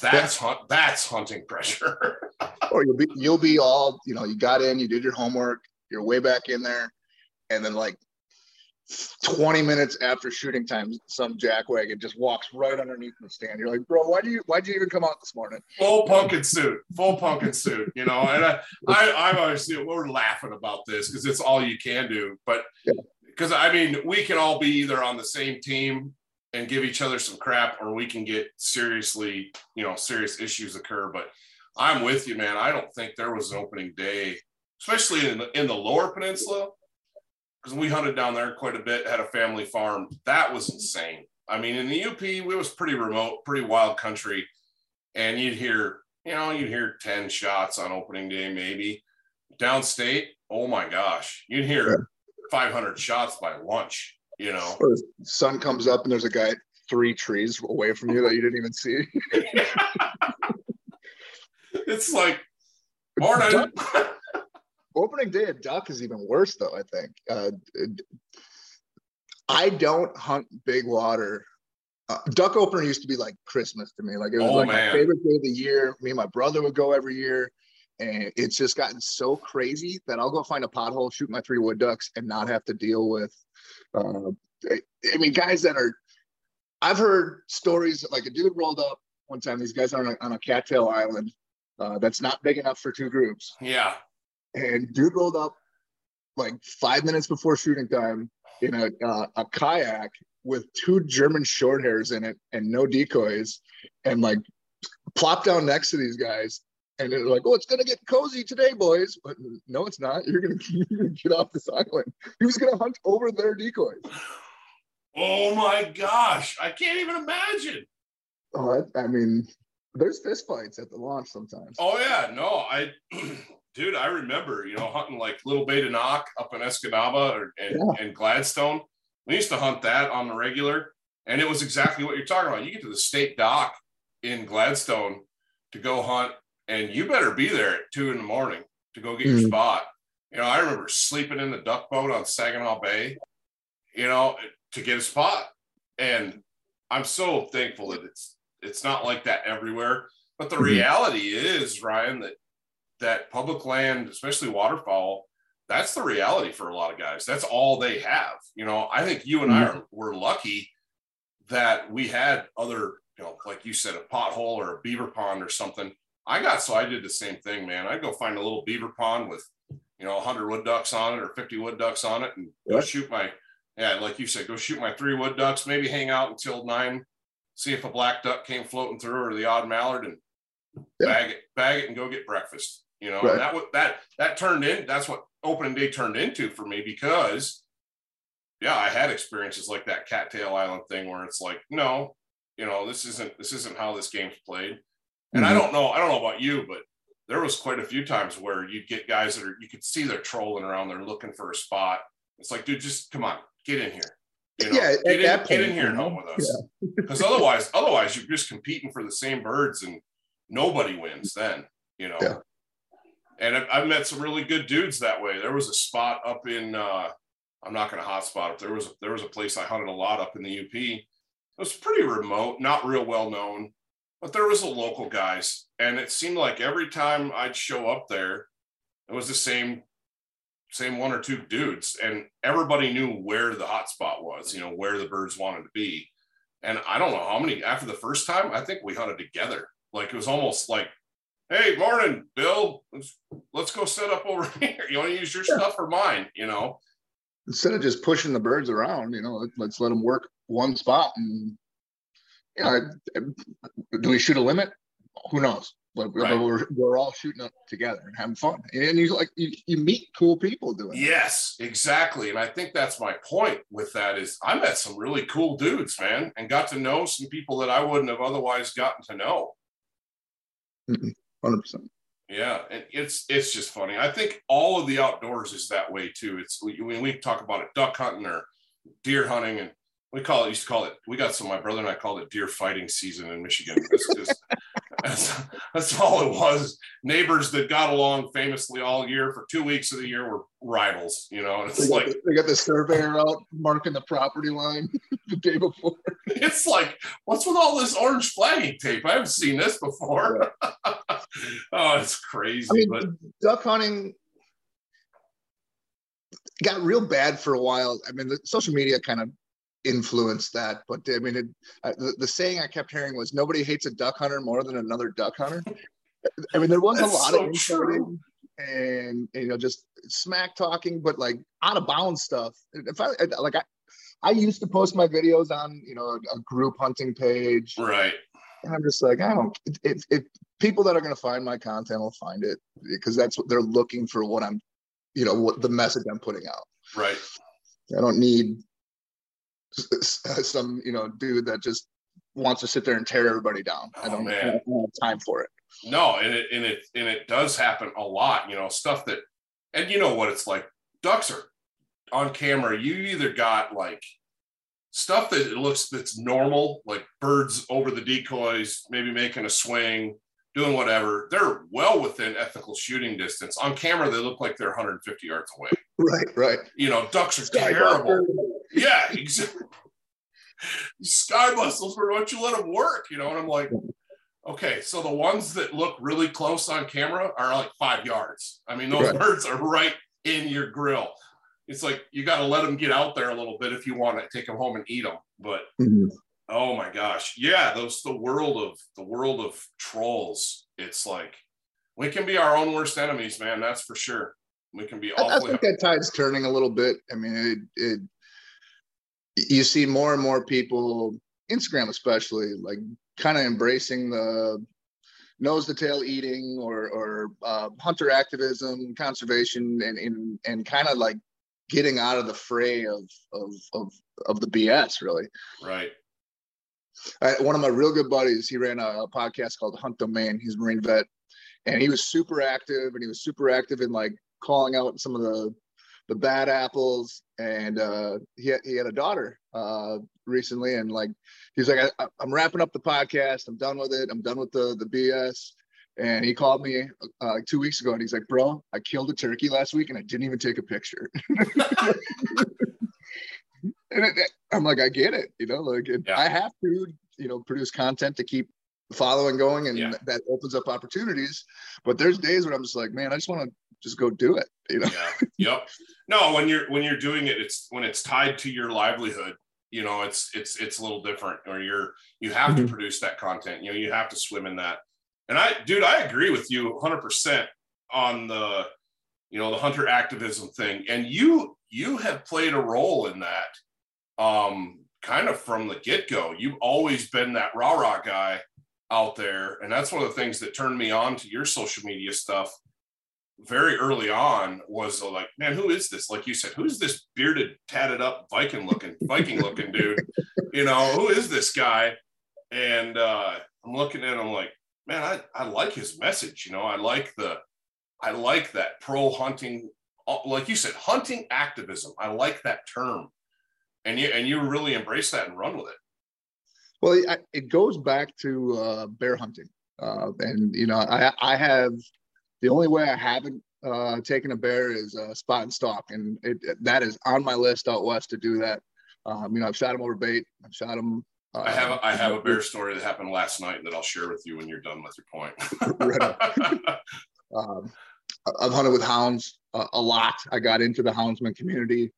That's hunt. That's hunting pressure. Or oh, you'll be you'll be all, you know, you got in, you did your homework, you're way back in there, and then like 20 minutes after shooting time, some jackwagon just walks right underneath the stand. You're like, bro, why do you why'd you even come out this morning? full pumpkin suit, full pumpkin suit, you know. And I, I, I'm obviously we're laughing about this because it's all you can do. But Yeah. because I mean, we can all be either on the same team and give each other some crap, or we can get seriously, you know, serious issues occur. But I'm with you, man. I don't think there was an opening day, especially in the in the lower peninsula, because we hunted down there quite a bit, had a family farm. That was insane. I mean, in the UP, we was pretty remote, pretty wild country, and you'd hear, you know, you'd hear 10 shots on opening day, maybe. Downstate, oh my gosh, you'd hear 500 shots by lunch, you know. Or sun comes up and there's a guy three trees away from you that you didn't even see. It's like, morning. Opening day of duck is even worse, though. I think. Uh, I don't hunt big water. Uh, duck opener used to be like Christmas to me. Like it was Oh, like man. my favorite day of the year. Me and my brother would go every year, and it's just gotten so crazy that I'll go find a pothole, shoot my three wood ducks, and not have to deal with. Uh, I I mean, guys that are. I've heard stories like a dude rolled up one time. These guys are on a, on a cattail island uh, that's not big enough for two groups yeah. And dude rolled up like five minutes before shooting time in a uh, a kayak with two German short hairs in it and no decoys, and like plopped down next to these guys. And they're like, "Oh, it's gonna get cozy today, boys." But no, it's not. You're gonna, you're gonna get off this island. He was gonna hunt over their decoys. Oh my gosh. I can't even imagine. Oh, I, I mean, there's fist fights at the launch sometimes. Oh yeah, no, I, dude, I remember you know hunting like Little Bay de Noc up in Escanaba or, and, yeah. and Gladstone. We used to hunt that on the regular, and it was exactly what you're talking about. You get to the state dock in Gladstone to go hunt, and you better be there at two in the morning to go get mm. your spot. You know, I remember sleeping in the duck boat on Saginaw Bay, you know, to get a spot. And I'm so thankful that it's it's not like that everywhere. But the mm-hmm. reality is, Ryan, that that public land, especially waterfowl, that's the reality for a lot of guys. That's all they have. You know, I think you and mm-hmm. I are, were lucky that we had other, you know, like you said, a pothole or a beaver pond or something. I got so I did the same thing, man. I'd go find a little beaver pond with, you know, 100 wood ducks on it or 50 wood ducks on it and go shoot my, yeah, like you said, go shoot my three wood ducks, maybe hang out until nine, see if a black duck came floating through or the odd mallard and yeah. bag it, bag it and go get breakfast. You know, right. and that what that that turned in. That's what opening day turned into for me because, yeah, I had experiences like that Cattail Island thing where it's like, no, you know, this isn't this isn't how this game's played. And mm-hmm. I don't know, I don't know about you, but there was quite a few times where you'd get guys that are you could see they're trolling around, they're looking for a spot. It's like, dude, just come on, get in here. You know, yeah, get, in, point, get in here and hunt with us. Because yeah. otherwise, otherwise you're just competing for the same birds and nobody wins then, you know. Yeah. And I've, I've met some really good dudes that way. There was a spot up in uh I'm not gonna hotspot it. There was there was a place I hunted a lot up in the UP. It was pretty remote, not real well known, but there was a local guys. And it seemed like every time I'd show up there, it was the same same one or two dudes, and everybody knew where the hot spot was, you know, where the birds wanted to be. And I don't know how many after the first time, I think we hunted together. Like it was almost like, hey, morning, Bill, let's, let's go set up over here. You want to use your yeah. stuff or mine, you know? Instead of just pushing the birds around, you know, let's let them work one spot. And, you know, do we shoot a limit? Who knows? but, right. but we're, we're all shooting up together and having fun and you like you, you meet cool people doing yes exactly and i think that's my point with that is i met some really cool dudes man and got to know some people that i wouldn't have otherwise gotten to know 100% yeah and it's it's just funny. I think all of the outdoors is that way too. It's when we talk about it duck hunting or deer hunting and we call it used to call it we got some my brother and i called it deer fighting season in michigan. It's just that's, that's all it was. Neighbors that got along famously all year for two weeks of the year were rivals, you know. It's they like the, they got the surveyor out marking the property line the day before. It's like, what's with all this orange flagging tape? I haven't seen this before. Yeah. oh, it's crazy. I mean, but duck hunting got real bad for a while. I mean, the social media kind of influenced that. But I mean, it, the, the, saying I kept hearing was nobody hates a duck hunter more than another duck hunter. I mean, there was That's a lot so of infighting and, and, you know just smack talking, but like out of bounds stuff. If I like, I I used to post my videos on you know a, a group hunting page, right? And I'm just like, I don't. If, if people that are going to find my content will find it because that's what they're looking for. What I'm, you know, what the message I'm putting out. Right. I don't need some you know dude that just wants to sit there and tear everybody down. Oh, I, don't, I don't have time for it. No, and it and it and it does happen a lot. You know, stuff that, and you know what it's like. Ducks are on camera. You either got like stuff that looks that's normal, like birds over the decoys, maybe making a swing, doing whatever. They're well within ethical shooting distance. On camera, they look like they're 150 yards away. Right, right. You know, ducks are Sky terrible. Yeah, exactly. Sky bustles, why don't you let them work? You know, and I'm like, okay, so the ones that look really close on camera are like five yards. I mean, those right. birds are right in your grill. It's like you got to let them get out there a little bit if you want to take them home and eat them. But mm-hmm. oh my gosh, yeah, those the world of the world of trolls. It's like we can be our own worst enemies, man. That's for sure. We can be. I, I think that tide's turning a little bit. I mean, it, it you see more and more people, Instagram especially, like kind of embracing the nose to tail eating or or uh, hunter activism, conservation, and and, and kind of like getting out of the fray of of of of the BS, really. Right. I, one of my real good buddies, he ran a, a podcast called Hunt Domain. He's a Marine vet, and he was super active, and he was super active in like calling out some of the the bad apples. And uh, he had, he had a daughter uh, recently, and like he's like, I, am wrapping up the podcast. I'm done with it. I'm done with the the BS. And he called me uh, two weeks ago, and he's like, "Bro, I killed a turkey last week, and I didn't even take a picture." and it, I'm like, I get it, you know, like it, yeah. I have to, you know, produce content to keep following going, and yeah. that opens up opportunities. But there's days where I'm just like, man, I just want to just go do it, you know. Yeah. Yep. No, when you're when you're doing it, it's when it's tied to your livelihood. You know, it's it's it's a little different, or you're you have mm-hmm. to produce that content. You know, you have to swim in that. And I, dude, I agree with you 100 percent on the you know the hunter activism thing and you you have played a role in that um, kind of from the get go. You've always been that rah rah guy out there. And that's one of the things that turned me on to your social media stuff very early on was like, man, who is this? Like you said, who's this bearded, tatted up Viking looking, Viking looking dude? You know, who is this guy? And uh, I'm looking at him like, man, I, I like his message. You know, I like the, I like that pro hunting, uh, like you said, hunting activism. I like that term and you and you really embrace that and run with it. Well, it goes back to uh, bear hunting, uh, and you know, I I have the only way I haven't uh, taken a bear is uh, spot and stalk, and it, that is on my list out west to do that. Um, you know, I've shot them over bait. I've shot them. Uh, I have a, I have a bear story that happened last night that I'll share with you when you're done with your point. um, I've hunted with hounds uh, a lot. I got into the houndsman community.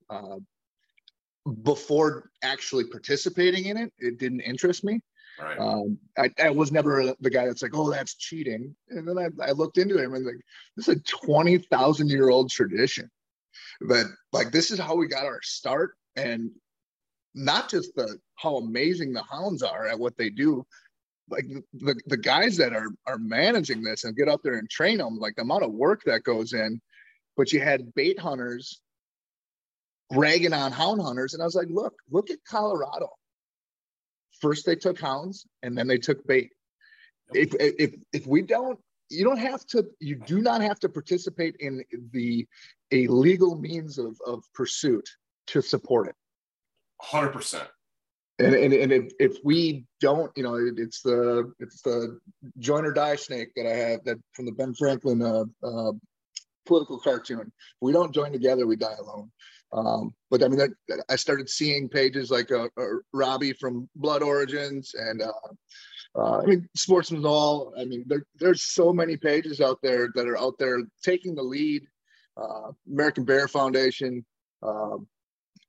Before actually participating in it, it didn't interest me. Right. Um, I, I, was never the guy that's like, oh, that's cheating. And then I, I looked into it and like, this is a 20,000 year old tradition. But like, this is how we got our start. And not just the how amazing the hounds are at what they do, like the, the guys that are are managing this and get out there and train them, like the amount of work that goes in. But you had bait hunters bragging on hound hunters. And I was like, look, look at Colorado. First they took hounds and then they took bait. If, if, if we don't, you don't have to, you do not have to participate in the a legal means of, of pursuit to support it. 100%. And, and, and if, if we don't, you know, it, it's the it's the join or die snake that I have that from the Ben Franklin uh, uh, political cartoon. If we don't join together, we die alone. Um, but I mean, I, I started seeing pages like uh, uh, Robbie from Blood Origins and uh, uh, I mean, Sportsman's All. I mean, there, there's so many pages out there that are out there taking the lead. Uh, American Bear Foundation. Um,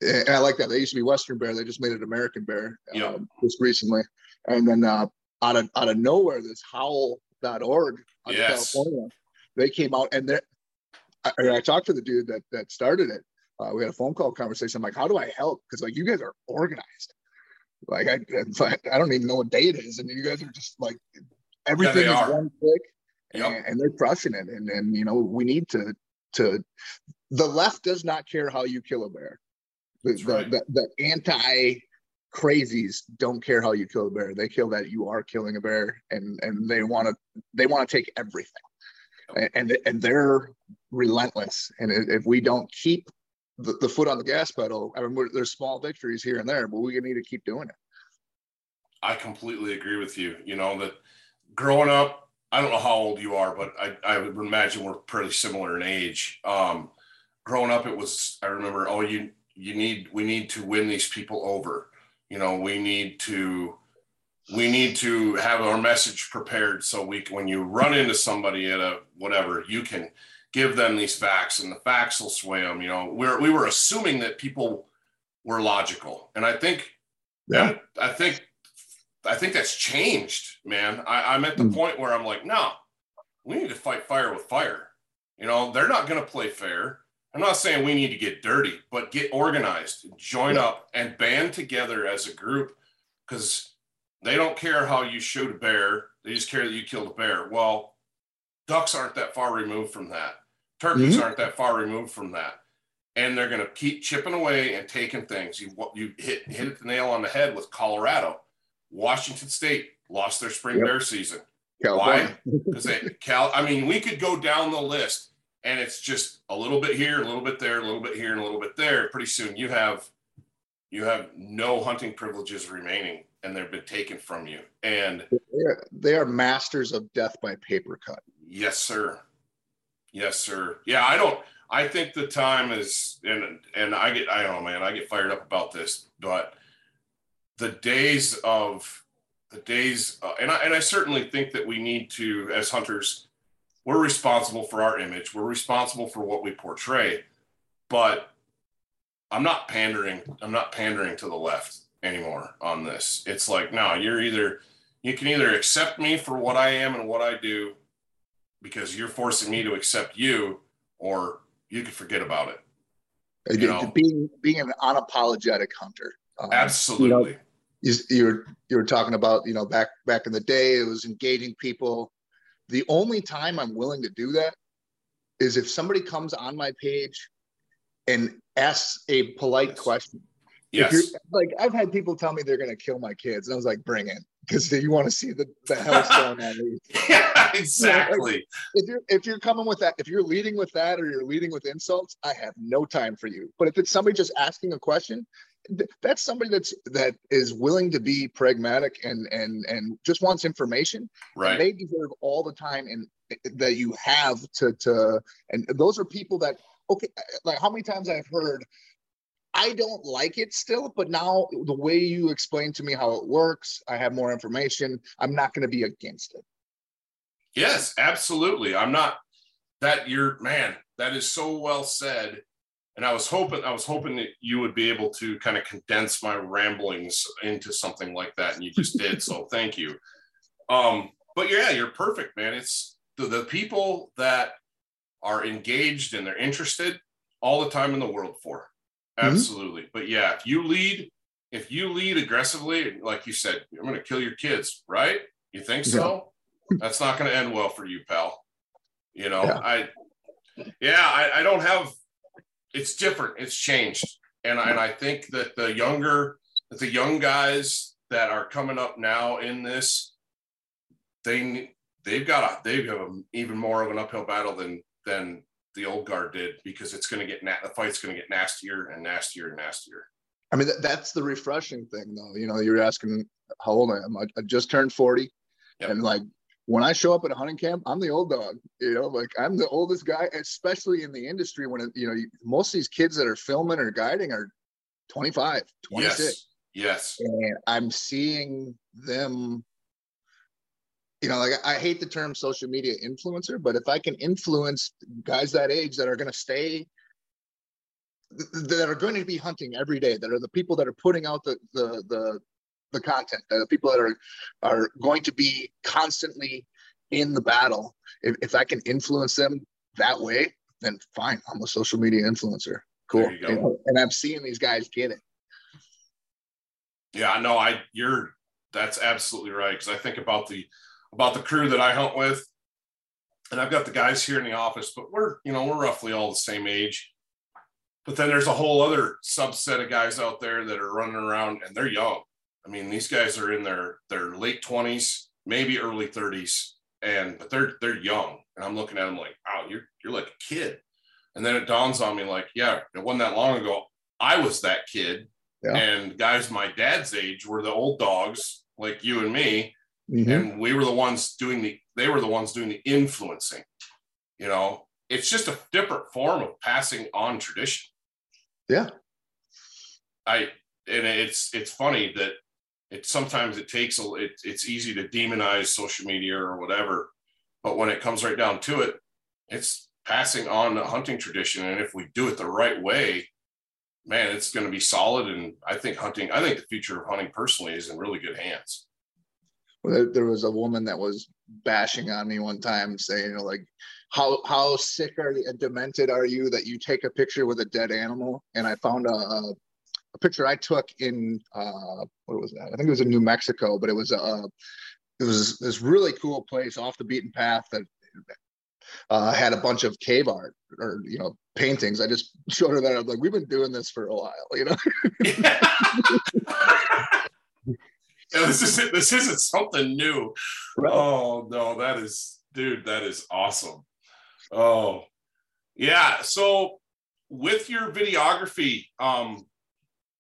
and I like that. They used to be Western Bear. They just made it American Bear yep. Um, just recently. And then uh, out of out of nowhere, this Howl.org out yes. of California, they came out and they I, I talked to the dude that that started it, uh, we had a phone call conversation. I'm like, how do I help? Because like you guys are organized. Like I, I don't even know what day it is, and you guys are just like everything yeah, is are. one click, yep. and, and, they're crushing it. And and you know we need to to the left does not care how you kill a bear. The the, right. the, the anti crazies don't care how you kill a bear. They kill that you are killing a bear, and and they want to they want to take everything, and, and and they're relentless. And if we don't keep the, the foot on the gas pedal. I mean, there's small victories here and there, but we need to keep doing it. I completely agree with you. You know that growing up, I don't know how old you are, but I, I would imagine we're pretty similar in age. Um, growing up, it was I remember, oh, you you need we need to win these people over. You know, we need to we need to have our message prepared so we when you run into somebody at a whatever, you can give them these facts and the facts will sway them. You know, we're, we were assuming that people were logical. And I think, yeah, I think, I think that's changed, man. I, am at the mm. point where I'm like, no, we need to fight fire with fire. You know, they're not going to play fair. I'm not saying we need to get dirty, but get organized, join up, and band together as a group because they don't care how you shoot a bear. They just care that you killed a bear. Well, ducks aren't that far removed from that. Turkeys mm-hmm. aren't that far removed from that. And they're going to keep chipping away and taking things. You you hit hit the nail on the head with Colorado. Washington State lost their spring Yep. bear season. California. Why? Because they Cal. I mean, we could go down the list, and it's just a little bit here, a little bit there, a little bit here, and a little bit there. Pretty soon, you have you have no hunting privileges remaining, and they've been taken from you. And They are, they are masters of death by paper cut. yes, sir. Yes, sir. Yeah, I don't. I think the time is, and and I get, I don't know, man, I get fired up about this, but the days of the days, uh, and I and I certainly think that we need to, as hunters, we're responsible for our image. We're responsible for what we portray, but I'm not pandering. I'm not pandering to the left anymore on this. It's like, no, you're either you can either accept me for what I am and what I do because you're forcing me to accept you, or you can forget about it. You know. being being an unapologetic hunter. Um, Absolutely. you, you were you were talking about you know back back in the day it was engaging people the only time i'm willing to do that is if somebody comes on my page and asks a polite Yes. question If yes. you're, like i've had people tell me they're going to kill my kids and i was like bring it because you want to see the, the hell's going on yeah, exactly. if you're if you're coming with that if you're leading with that or you're leading with insults i have no time for you but if it's somebody just asking a question th- that's somebody that's that is willing to be pragmatic and and and just wants information Right. they deserve all the time and eh, that you have to to and those are people that okay like how many times i've heard i don't like it still but now the way you explain to me how it works i have more information i'm not going to be against it Yes, absolutely. I'm not that you're man, that is so well said. And I was hoping I was hoping that you would be able to kind of condense my ramblings into something like that. And you just did. So thank you. Um, but yeah, you're perfect, man. It's the, the people that are engaged and they're interested all the time in the world for. Mhm. Absolutely. But yeah, if you lead, if you lead aggressively, like you said, I'm gonna kill your kids, right? You think so? That's not gonna end well for you, pal. You know, Yeah. I yeah, I, I don't have it's different, it's changed. And I, and I think that the younger that the young guys that are coming up now in this, they they've got a they've got a, even more of an uphill battle than than the old guard did because it's going to get na- the fight's going to get nastier and nastier and nastier. I mean, that, that's the refreshing thing, though. You know, you're asking how old I am. I, I just turned 40. Yep. And like when I show up at a hunting camp, I'm the old dog. You know, like I'm the oldest guy, especially in the industry when, it, you know, you, most of these kids that are filming or guiding are 25, 26. Yes, yes, And I'm seeing them, you know, like I hate the term social media influencer, but if I can influence guys that age that are going to stay that are going to be hunting every day that are the people that are putting out the the the, the content that are the people that are are going to be constantly in the battle if, if i can influence them that way then fine i'm a social media influencer cool There you go. know, and i'm seeing these guys get it yeah. No, I you're that's absolutely right because I think about the about the crew that I hunt with, and I've got the guys here in the office, but we're you know we're roughly all the same age. But then there's a whole other subset of guys out there that are running around and they're young. I mean, these guys are in their their late twenties, maybe early thirties, and but they're they're young. And I'm looking at them like, wow, you're you're like a kid. And then it dawns on me like, yeah, it wasn't that long ago. I was that kid. Yeah. And guys my dad's age were the old dogs, like you and me, Mhm. and we were the ones doing the they were the ones doing the influencing you know? It's just a different form of passing on tradition. Yeah. i and it's it's funny that it sometimes it takes a it, it's easy to demonize social media or whatever but when it comes right down to it it's passing on a hunting tradition. And if we do it the right way man it's going to be solid. And i think hunting i think the future of hunting personally is in really good hands there, was a woman that was bashing on me one time saying, you know, like, how how sick are you, and demented are you that you take a picture with a dead animal? And I found a, a, a picture I took in uh, what was that? I think it was in New Mexico, but it was a it was this really cool place off the beaten path that uh, had a bunch of cave art or you know paintings. I just showed her that I'm like, we've been doing this for a while, you know. yeah, this isn't this isn't something new. Right. Oh no, that is dude, that is awesome. Oh yeah. So with your videography, um,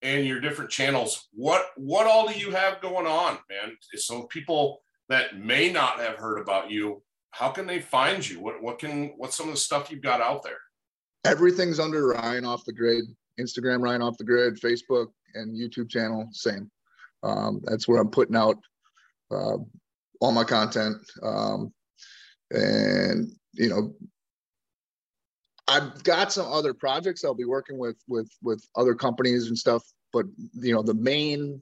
and your different channels, what what all do you have going on, man? So people that may not have heard about you, how can they find you? What what can what's some of the stuff you've got out there? Everything's under Ryan off the grid. Instagram Ryan off the grid, Facebook and YouTube channel, same. Um, that's where I'm putting out uh, all my content. Um, and you know, I've got some other projects I'll be working with with with other companies and stuff, but you know, the main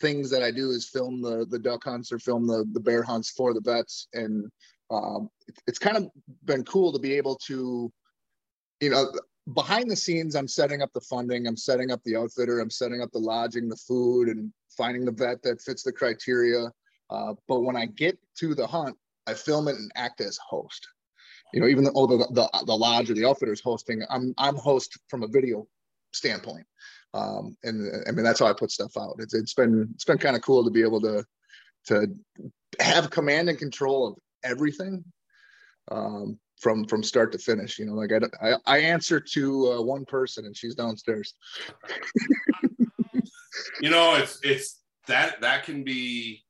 things that I do is film the the duck hunts or film the the bear hunts for the vets, and um, it, it's kind of been cool to be able to, you know, behind the scenes, I'm setting up the funding, I'm setting up the outfitter, I'm setting up the lodging, the food, and finding the vet that fits the criteria. Uh, but when I get to the hunt, I film it and act as host. You know, even though the, the, the lodge or the outfitter is hosting, I'm I'm host from a video standpoint. Um, and I mean that's how I put stuff out. It's it's been it's been kind of cool to be able to to have command and control of everything. Um, from from start to finish. You know, like I I, I answer to uh, one person and she's downstairs. you know, it's it's that that can be.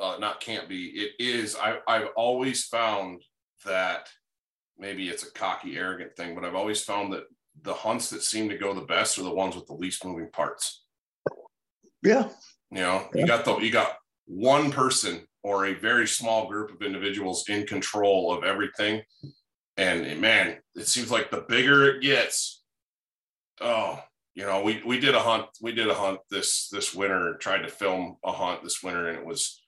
Uh, not can't be. It is. I I've always found that maybe it's a cocky, arrogant thing, but I've always found that the hunts that seem to go the best are the ones with the least moving parts. Yeah. You know, yeah. you got the you got one person or a very small group of individuals in control of everything. And man, it seems like the bigger it gets, oh, you know, we we did a hunt, we did a hunt this this winter, tried to film a hunt this winter, and it was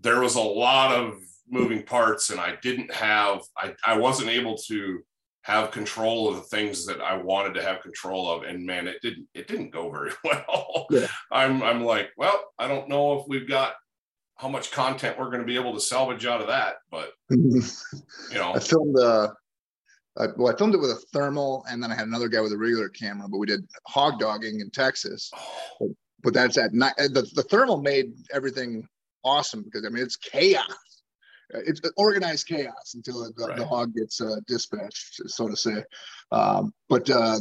there was a lot of moving parts, and I didn't have I I wasn't able to have control of the things that I wanted to have control of. And man, it didn't it didn't go very well. Yeah. I'm I'm like, well, I don't know if we've got how much content we're going to be able to salvage out of that. But you know, I filmed uh, I, well, I filmed it with a thermal, and then I had another guy with a regular camera. But we did hog dogging in Texas. Oh. But, but, that's at night. The, the thermal made everything awesome because I mean it's chaos. It's organized chaos until the, right. the hog gets uh, dispatched, so to say. Um, but uh,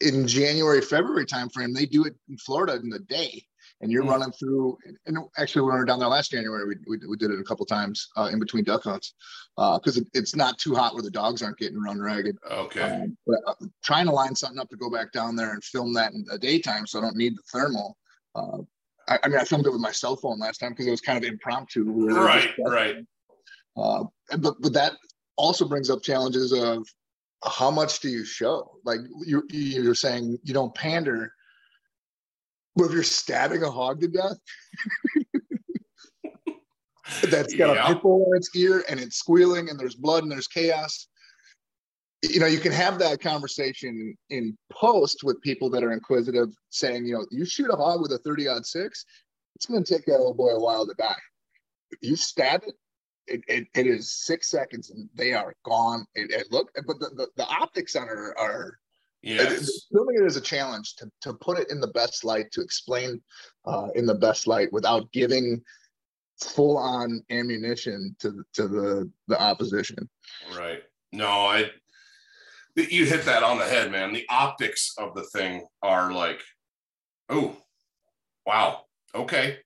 in January, February timeframe, they do it in Florida in the day and you're mm. running through and actually we were down there last january we, we, we did it a couple times uh, in between duck hunts because uh, it, it's not too hot where the dogs aren't getting run ragged. Okay. Um, but uh, trying to line something up to go back down there and film that in the daytime so i don't need the thermal uh, I, I, mean i filmed it with my cell phone last time because it was kind of impromptu right right. uh, but but that also brings up challenges of how much do you show? Like you, you're saying you don't pander but if you're stabbing a hog to death, that's got yeah. a pit bull in its ear and it's squealing and there's blood and there's chaos. You know, you can have that conversation in post with people that are inquisitive, saying, you know, you shoot a hog with a 30 odd six, it's going to take that little boy a while to die. If you stab it, it, it, it is six seconds and they are gone. It, it look, but the, the, the optics on are, are Yes. Filming it is a challenge to, to put it in the best light, to explain uh, in the best light without giving full on ammunition to to the the opposition. Right. No, I you hit that on the head, man. The optics of the thing are like, oh, wow, okay.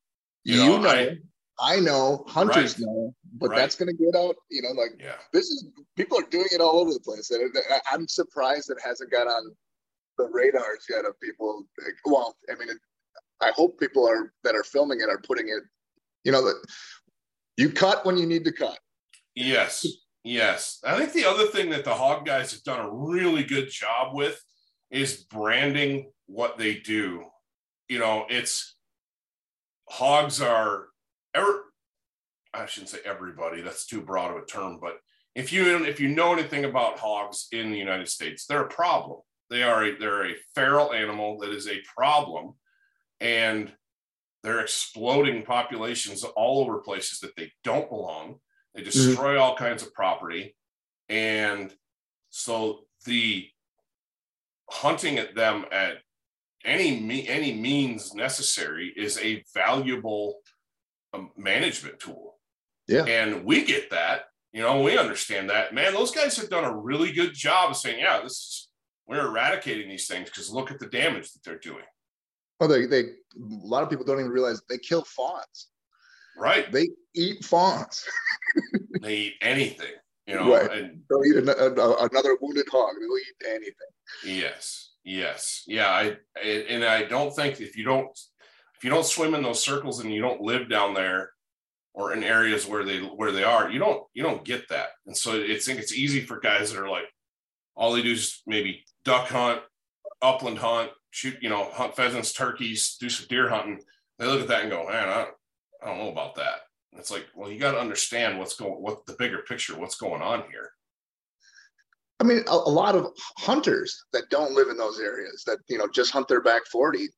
You, you know, know I, I know hunters right. know, but right. that's going to get out. You know, like yeah. this is people are doing it all over the place, and I'm surprised it hasn't got on the radars yet of people. Well, I mean, it, I hope people are that are filming it are putting it. You know that you cut when you need to cut. Yes, yes. I think the other thing that the hog guys have done a really good job with is branding what they do. You know, it's hogs are ever I shouldn't say everybody, that's too broad of a term, but if you if you know anything about hogs in the United States, they're a problem. They are a, they're a feral animal that is a problem, and they're exploding populations all over places that they don't belong. They mm-hmm. destroy mm-hmm. all kinds of property, and so the hunting at them at any me any means necessary is a valuable management tool. Yeah. And we get that, you know, we understand that. Man, those guys have done a really good job of saying, yeah, this is we're eradicating these things because look at the damage that they're doing. Well, they they a lot of people don't even realize they kill fawns. Right. They eat fawns. they eat anything, you know. Right. And They'll eat an, a, another wounded hog. They'll eat anything. yes, yes, yeah. I and I don't think if you don't if you don't swim in those circles and you don't live down there or in areas where they where they are, you don't you don't get that. And so it's think it's easy for guys that are like all they do is maybe duck hunt, upland hunt, shoot, you know, hunt pheasants, turkeys, do some deer hunting. They look at that and go, man, I don't, I don't know about that. And it's like, well, you got to understand what's going, what the bigger picture, what's going on here. I mean, a, a, lot of hunters that don't live in those areas that you know just hunt their back forty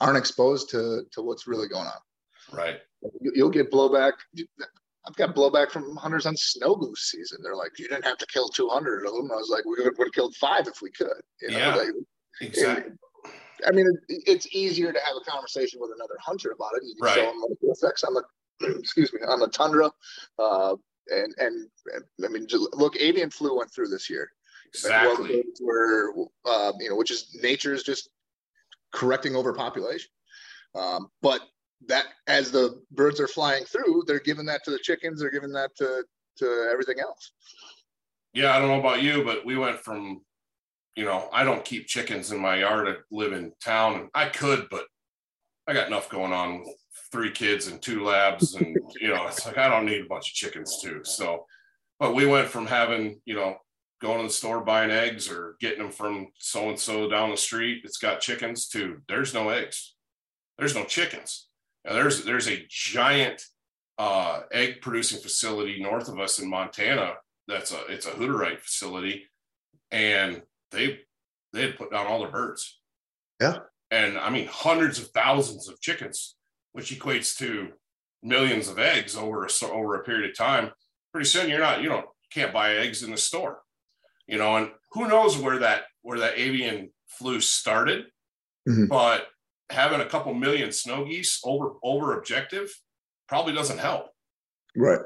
aren't exposed to to what's really going on. Right. You, will get blowback. I've got blowback from hunters on snow goose season. They're like, you didn't have to kill 200 of them. I was like, we would have killed five if we could. You know, yeah, like, exactly. I mean, it, it's easier to have a conversation with another hunter about it. You can right. show them the effects on the, excuse me, on the tundra. Uh, and, and, and I mean, look, avian flu went through this year. Exactly. Where, uh, you know, which is nature's just correcting overpopulation. Um, but that as the birds are flying through, they're giving that to the chickens, they're giving that to to everything else. Yeah, I don't know about you, but we went from, you know, I don't keep chickens in my yard. I live in town. And I could, but I got enough going on. Three kids and two labs, and you know, it's like I don't need a bunch of chickens too. So, but we went from having, you know, going to the store buying eggs or getting them from so and so down the street. It's got chickens too. there's no eggs, there's no chickens now there's there's a giant uh, egg producing facility north of us in Montana. That's a it's a Hutterite facility, and they they had put down all their birds. Yeah, and I mean hundreds of thousands of chickens, which equates to millions of eggs over a over a period of time. Pretty soon, you're not you don't can't buy eggs in the store, you know. And who knows where that where that avian flu started, mm-hmm. but having a couple million snow geese over over objective probably doesn't help. Right.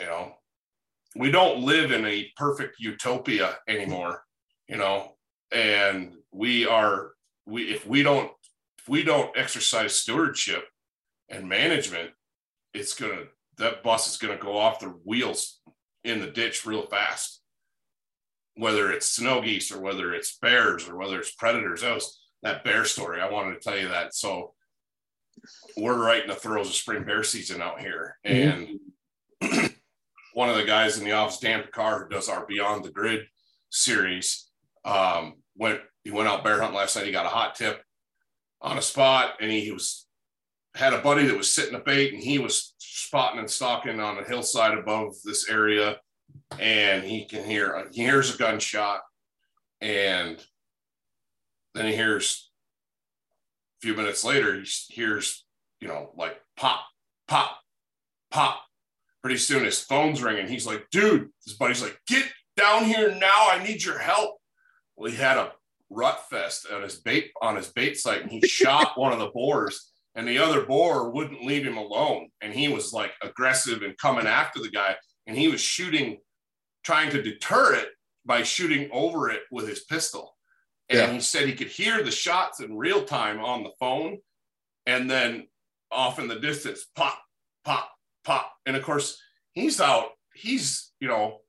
You know, we don't live in a perfect utopia anymore, you know, and we are we if we don't if we don't exercise stewardship and management, it's gonna that bus is gonna go off the wheels in the ditch real fast. Whether it's snow geese or whether it's bears or whether it's predators, those that bear story. I wanted to tell you that. So we're right in the throes of spring bear season out here. And mm-hmm. one of the guys in the office, Dan Picard, who does our Beyond the Grid series, um, went he went out bear hunting last night. He got a hot tip on a spot, and he, he was had a buddy that was sitting a bait, and he was spotting and stalking on a hillside above this area, and he can hear he hears a gunshot, and then he hears a few minutes later, he hears, you know, like pop, pop, pop. Pretty soon his phone's ringing. He's like, dude, his buddy's like, get down here now. I need your help. Well, he had a rut fest on his bait on his bait site and he shot one of the boars and the other boar wouldn't leave him alone. And he was like aggressive and coming after the guy. And he was shooting, trying to deter it by shooting over it with his pistol. And yeah. he said he could hear the shots in real time on the phone. And then off in the distance, pop, pop, pop. And of course, he's out, he's, you know,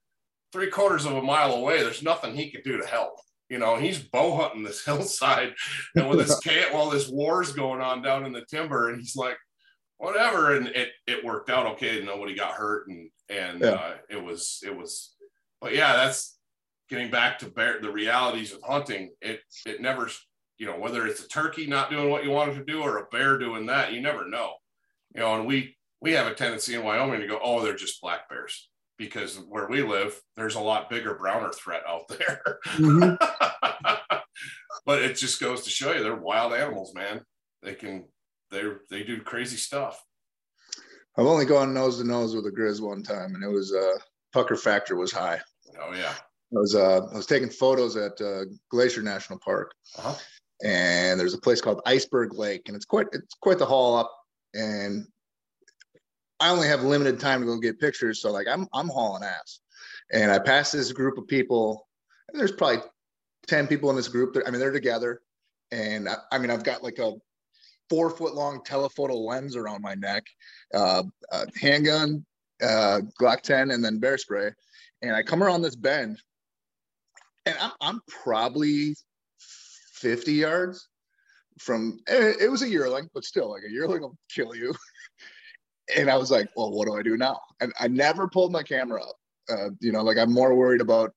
three quarters of a mile away. There's nothing he could do to help. You know, he's bow hunting this hillside and with this cat while this war's going on down in the timber. And he's like, whatever. And it, it worked out okay. Nobody got hurt. And, and yeah. uh, it was, it was, but yeah, that's, getting back to bear, the realities of hunting, it it never, you know, whether it's a turkey not doing what you wanted to do or a bear doing that, you never know. You know, and we we have a tendency in Wyoming to go, oh, they're just black bears because where we live, there's a lot bigger browner threat out there. Mm-hmm. but it just goes to show you they're wild animals, man. They can they they do crazy stuff. I've only gone nose to nose with a grizz one time, and it was uh pucker factor was high. Oh yeah. I was uh, I was taking photos at uh, Glacier National Park, uh-huh. and there's a place called Iceberg Lake, and it's quite it's quite the haul up. And I only have limited time to go get pictures, so like I'm I'm hauling ass. And I pass this group of people, and there's probably ten people in this group. That, I mean, they're together, and I, I mean, I've got like a four foot long telephoto lens around my neck, uh, handgun, uh, Glock 10, and then bear spray. And I come around this bend, and I'm, I'm probably 50 yards from it, it was a yearling, but still, like a yearling will kill you. and I was like, well, what do I do now? And I never pulled my camera up. Uh, you know, like I'm more worried about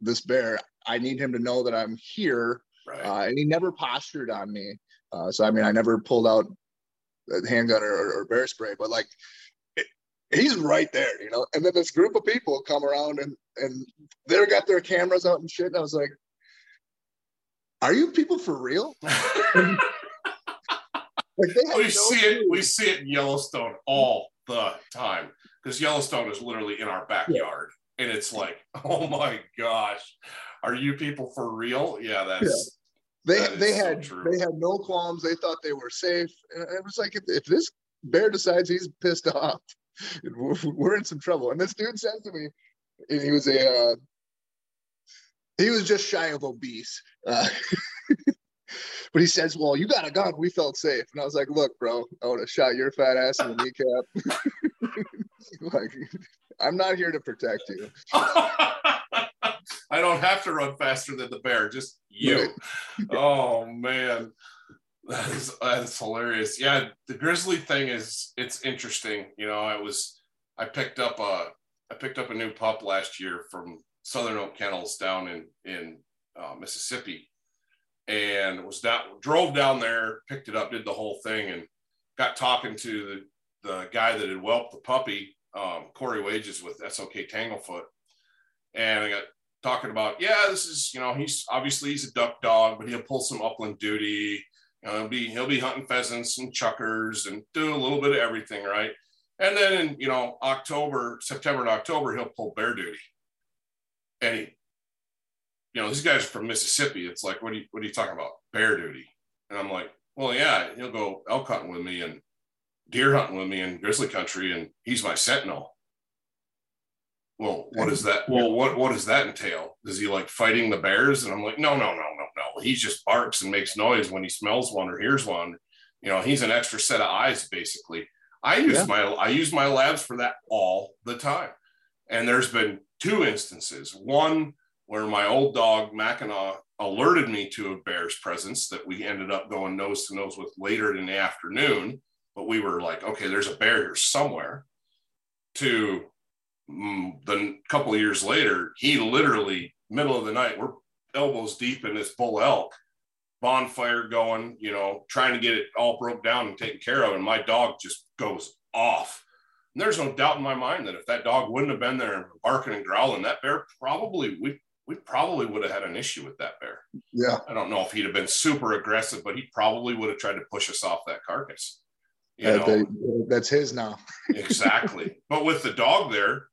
this bear. I need him to know that I'm here. Right. Uh, and he never postured on me. Uh, so I mean, I never pulled out a handgun or, or bear spray, but like it, he's right there, you know. And then this group of people come around and and they're got their cameras out and shit. And I was like, "Are you people for real?" like we no see clue. it. We see it in Yellowstone all the time because Yellowstone is literally in our backyard, yeah. and it's like, oh my gosh, are you people for real? Yeah, that's they they had so they had no qualms. They thought they were safe. And it was like if, if this bear decides he's pissed off, we're in some trouble. And this dude says to me, and he was a uh, he was just shy of obese. Uh, but he says, "Well, you got a gun. We felt safe." And I was like, "Look, bro, I would have shot your fat ass in the kneecap. like, I'm not here to protect you." I don't have to run faster than the bear, just you. oh man. That is that's hilarious. Yeah, the grizzly thing is it's interesting. You know, I was I picked up a I picked up a new pup last year from Southern Oak Kennels down in in uh, Mississippi, and was down drove down there, picked it up, did the whole thing, and got talking to the the guy that had whelped the puppy, um, Corey Wages with SOK Tanglefoot, and I got talking about, yeah, this is, you know, he's obviously he's a duck dog, but he'll pull some upland duty. You know, he'll be he'll be hunting pheasants and chukars and do a little bit of everything, right? And then in you know October, September and October, he'll pull bear duty. And he, you know, these guys are from Mississippi. It's like, what are you what are you talking about? Bear duty. And I'm like, well, yeah, he'll go elk hunting with me and deer hunting with me in grizzly country, and he's my sentinel well, what is that? Well, what what does that entail? Is he like fighting the bears? And I'm like, no, no, no, no, no. He just barks and makes noise when he smells one or hears one. You know, he's an extra set of eyes, basically. I use yeah. my I use my labs for that all the time. And there's been two instances. One where my old dog Mackinaw alerted me to a bear's presence that we ended up going nose to nose with later in the afternoon. But we were like, okay, there's a bear here somewhere. To Mm, then a couple of years later, he literally middle of the night, we're elbows deep in this bull elk, bonfire going, you know, trying to get it all broke down and taken care of, and my dog just goes off. And there's no doubt in my mind that if that dog wouldn't have been there barking and growling, that bear probably we we probably would have had an issue with that bear. Yeah. I don't know if he'd have been super aggressive, but he probably would have tried to push us off that carcass. You know? They, that's his now. exactly. But with the dog there,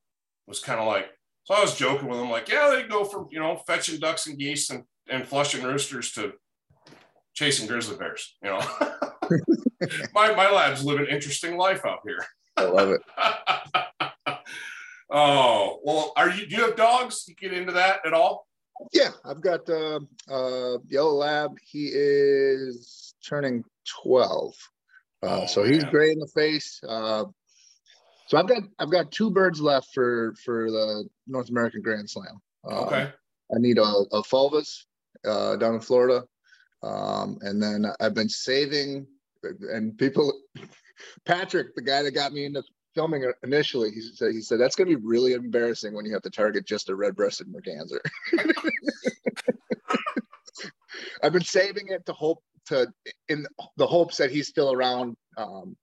was kind of like, so I was joking with him, like, yeah, they go from, you know, fetching ducks and geese and, and flushing roosters to chasing grizzly bears, you know. my, my labs live an interesting life out here. I love it. oh, well, are you, do you have dogs? You get into that at all? Yeah, I've got uh, uh, yellow lab. He is turning 12. Uh, oh, so man. he's gray in the face. Uh, so I've got I've got two birds left for for the North American Grand Slam. Um, okay. I need a, a fulvous uh, down in Florida, um, and then I've been saving. And people, Patrick, the guy that got me into filming initially, he said he said that's going to be really embarrassing when you have to target just a red-breasted merganser. I've been saving it to hope to in the hopes that he's still around um,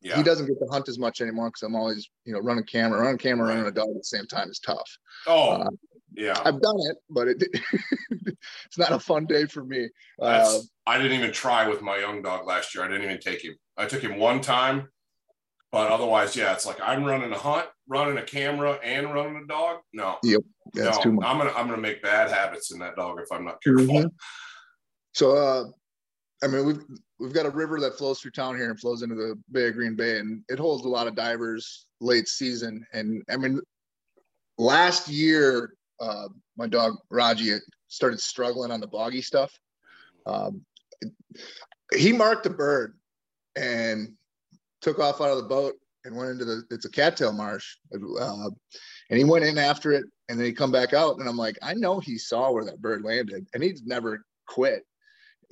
yeah. he doesn't get to hunt as much anymore because I'm always, you know, running camera, running camera, running a dog at the same time is tough. Oh, uh, yeah. I've done it, but it it's not a fun day for me. Uh, I didn't even try with my young dog last year. I didn't even take him. I took him one time, but otherwise, yeah, it's like I'm running a hunt, running a camera, and running a dog. No, yep, that's no, too much. I'm gonna I'm gonna make bad habits in that dog if I'm not careful. Mm-hmm. So uh, I mean, we've we've got a river that flows through town here and flows into the Bay of Green Bay, and it holds a lot of divers late season. And I mean, last year, uh, my dog Raji started struggling on the boggy stuff. Um, he marked a bird and took off out of the boat and went into the it's a cattail marsh, uh, and he went in after it, and then he come back out, and I'm like, I know he saw where that bird landed, and he's never quit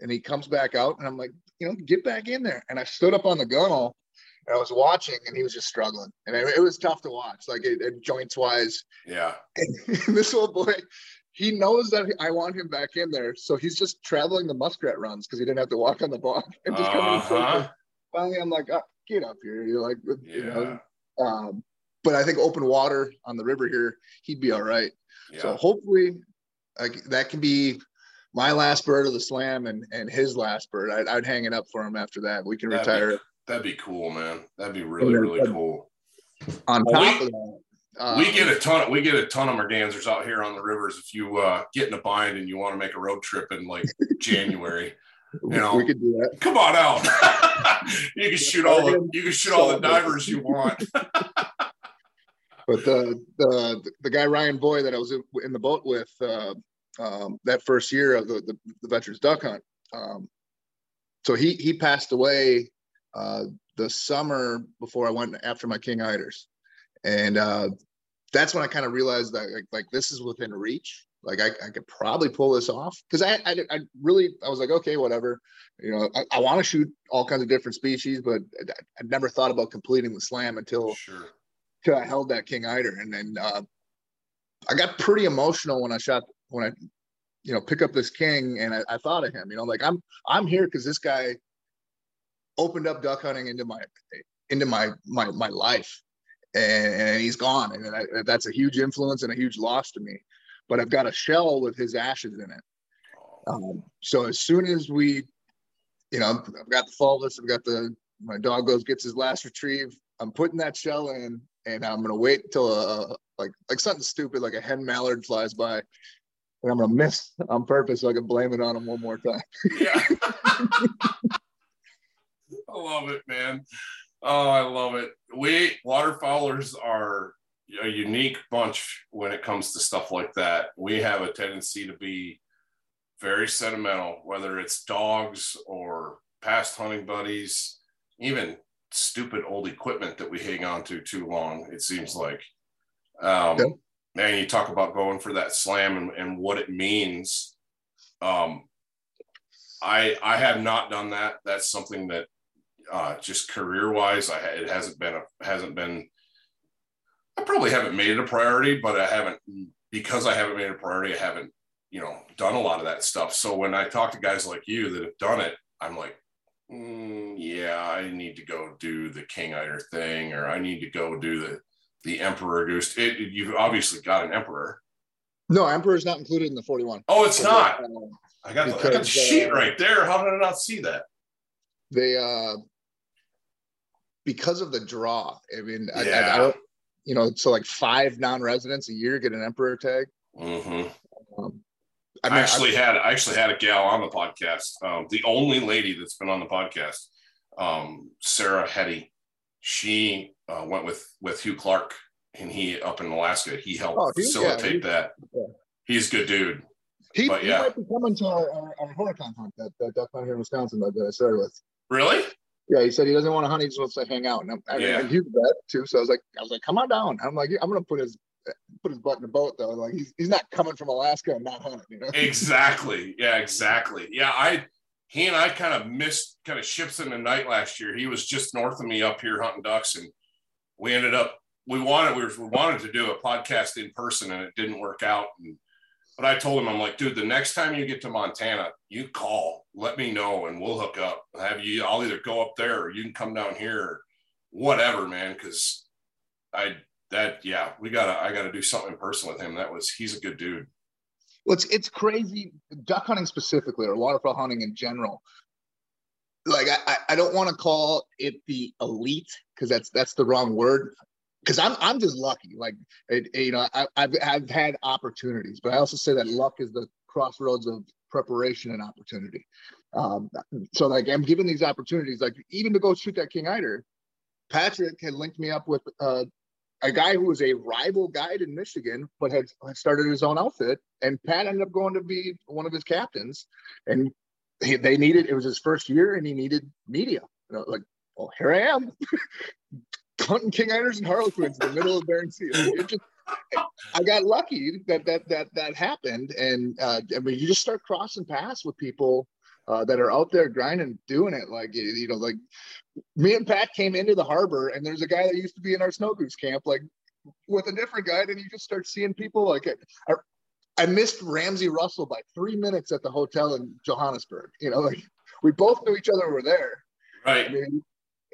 and he comes back out and I'm like, you know, get back in there. And I stood up on the gunnel and I was watching and he was just struggling. And it, it was tough to watch, like it, it joints wise. Yeah. And this little boy, he knows that I want him back in there. So he's just traveling the muskrat runs because he didn't have to walk on the bog and just uh-huh. Finally, I'm like, oh, get up here. You're like, yeah. you know, um, but I think open water on the river here, he'd be all right. Yeah. So hopefully, like that can be my last bird of the slam and and his last bird. I'd, I'd hang it up for him after that. We can that'd retire. Be, that'd be cool, man. That'd be really really cool. On well, top we, of that. Um, we get a ton of we get a ton of mergansers out here on the rivers. If you uh, get in a bind and you want to make a road trip in like January, you know, we could do that. Come on out. you can shoot all the you can shoot all the divers you want. but the the the guy Ryan Boy that I was in the boat with, uh, um, that first year of the, the, the veterans duck hunt. Um, so he he passed away uh, the summer before I went after my king eiders, and uh, that's when I kind of realized that like, like, this is within reach. Like I, I could probably pull this off because I, I, I really I was like okay whatever you know I, I want to shoot all kinds of different species but I, I never thought about completing the slam until sure. until I held that king eider and then uh, I got pretty emotional when I shot when I, you know, pick up this king and I, I thought of him, you know, like I'm I'm here because this guy opened up duck hunting into my into my my my life, and, and he's gone, and I, that's a huge influence and a huge loss to me. But I've got a shell with his ashes in it. Um, so as soon as we, you know, I've got the fulvous, I've got the my dog goes gets his last retrieve. I'm putting that shell in, and I'm gonna wait until a, like like something stupid like a hen mallard flies by, and I'm gonna miss on purpose so I can blame it on him one more time. yeah. I love it, man. Oh, I love it. We waterfowlers are a unique bunch when it comes to stuff like that. We have a tendency to be very sentimental, whether it's dogs or past hunting buddies, even stupid old equipment that we hang on to too long. It seems like. Um, yeah man, you talk about going for that slam and, and what it means. Um, I I have not done that. That's something that uh, just career wise, I it hasn't been a hasn't been. I probably haven't made it a priority, but I haven't because I haven't made it a priority. I haven't you know done a lot of that stuff. So when I talk to guys like you that have done it, I'm like, mm, yeah, I need to go do the King Eider thing, or I need to go do the the Emperor Goose. It, you've obviously got an Emperor. No, Emperor is not included in the 41. Oh, it's not. Uh, I got, because, the, I got the sheet uh, right there. How did I not see that? They, uh, because of the draw. I mean, yeah. I, I, don't, you know, so like five non-residents a year get an Emperor tag. Mm-hmm. Um, I, mean, I, actually I, had I actually had a gal on the podcast. Um, the only lady that's been on the podcast, um, Sarah Hetty. She uh, went with with Hugh Clark, and he up in Alaska. He helped oh, facilitate yeah, that. Yeah. He's a good dude. He, but, yeah. he might be coming to our, our, our Horicon hunt that, that duck hunt here in Wisconsin that I started with. Really? Yeah, he said he doesn't want to hunt. He just wants to hang out. And I'm, yeah. I, I huge bet too. So I was like, I was like, come on down. I'm like, I'm gonna put his put his butt in the boat though. Like he's he's not coming from Alaska and not hunting. You know? Exactly. Yeah. Exactly. Yeah. I he and I kind of missed kind of ships in the night last year. He was just north of me up here hunting ducks, and we ended up we wanted we, were, we wanted to do a podcast in person and it didn't work out and but I told him, I'm like, dude, the next time you get to Montana, you call, let me know, and we'll hook up. Have you? I'll either go up there, or you can come down here, whatever, man. Because I that yeah, we gotta I gotta do something in person with him. That was he's a good dude. Well, it's it's crazy. Duck hunting specifically, or waterfowl hunting in general like I, I don't want to call it the elite because that's that's the wrong word because I'm I'm just lucky like it, you know I, I've I've had opportunities but I also say that luck is the crossroads of preparation and opportunity Um, so like I'm given these opportunities, like even to go shoot that King Eider. Patrick had linked me up with uh, a guy who was a rival guide in Michigan, but had, had started his own outfit. And Pat ended up going to be one of his captains. And he, they needed, it was his first year and he needed media. Like, well, here I am, hunting King Eiders and Harlequins in the middle of Bering Sea. It just, I got lucky that that that that happened, and uh, I mean, you just start crossing paths with people uh, that are out there grinding, doing it. Like you know, like me and Pat came into the harbor, and there's a guy that used to be in our snow goose camp, like with a different guy, and you just start seeing people like I, I missed Ramsey Russell by three minutes at the hotel in Johannesburg. You know, like we both knew each other were there. Right. I mean,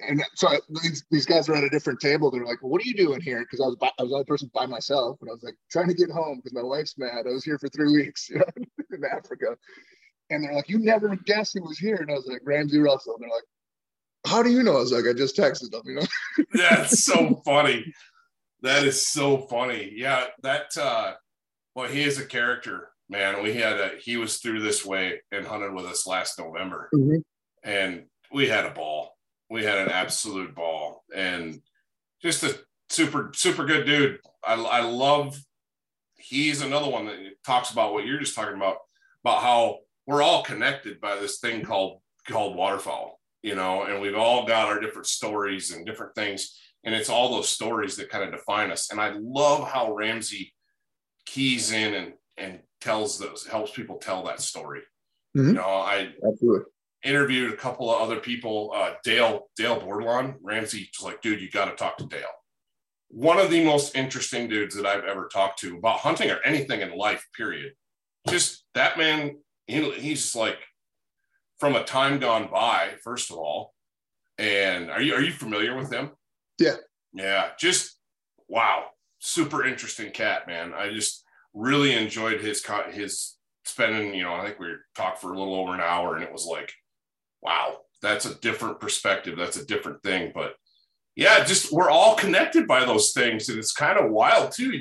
and so these, these guys were at a different table. They're like, well, "What are you doing here?" Because I was by, I was the only person by myself, and I was like trying to get home because my wife's mad. I was here for three weeks, you know, in Africa. And they're like, "You never guessed he was here," and I was like, "Ramsey Russell." And they're like, "How do you know?" I was like, "I just texted them," you know. That's so funny. That is so funny. Yeah, that. uh Well, he is a character, man. We had a. He was through this way and hunted with us last November, mm-hmm. and we had a ball we had an absolute ball and just a super super good dude i, I love he's another one that talks about what you're just talking about about how we're all connected by this thing called called waterfowl you know and we've all got our different stories and different things and it's all those stories that kind of define us and i love how ramsey keys in and and tells those helps people tell that story mm-hmm. you know i absolutely interviewed a couple of other people. Uh, Dale Dale Bordelon Ramsey was like, dude, you got to talk to Dale. One of the most interesting dudes that I've ever talked to about hunting or anything in life. Period. Just that man. He, he's like from a time gone by. First of all, and are you are you familiar with him? Yeah. Yeah. Just wow. Super interesting cat, man. I just really enjoyed his cut. his spending, you know, I think we talked for a little over an hour and it was like wow, that's a different perspective. That's a different thing. But yeah, just we're all connected by those things. And it's kind of wild too.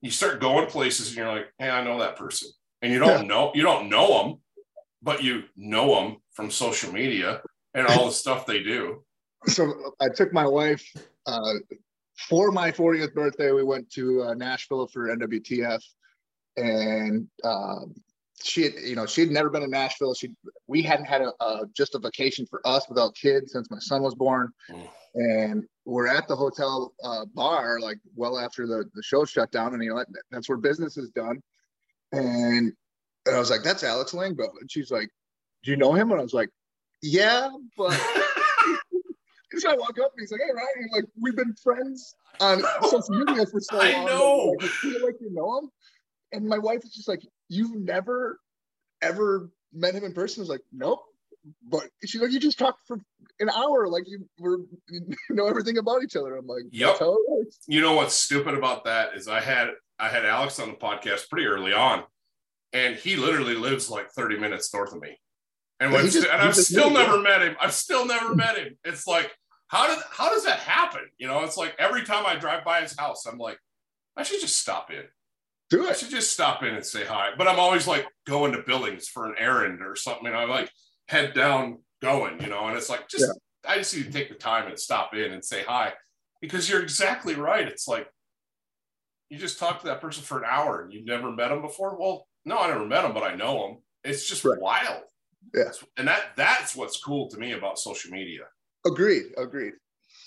You start going places and you're like, hey, I know that person. And you don't yeah. know, you don't know them, but you know them from social media and all the stuff they do. So I took my wife uh, for my 40th birthday. We went to uh, Nashville for NWTF, and um, she had, you know, she had never been to Nashville. She, we hadn't had a, a, just a vacation for us without kids since my son was born. Mm. And we're at the hotel uh, bar, like well after the, the show shut down. And, you know, that's where business is done. And, and I was like, that's Alex Langbo. And she's like, do you know him? And I was like, yeah, but. so I walk up and he's like, hey, Ryan, like, we've been friends on social media for so long. I know. Like, I feel like you know him. And my wife is just like, you've never ever met him in person? I was like, nope. But she's like, you just talked for an hour, like you were you know everything about each other. I'm like, yep. You know what's stupid about that is I had I had Alex on the podcast pretty early on, and he literally lives like 30 minutes north of me. And, yeah, just, and I've still never met him. I've still never met him. It's like, how did how does that happen? You know, it's like every time I drive by his house, I'm like, I should just stop in. Do it. I should just stop in and say hi. But I'm always like going to Billings for an errand or something. And I'm like head down going, you know, and it's like just yeah. I just need to take the time and stop in and say hi. Because you're exactly right. It's like you just talked to that person for an hour and you've never met him before. Well, no, I never met him, but I know him. It's just right. wild. Yeah. And that that's what's cool to me about social media. Agreed. Agreed.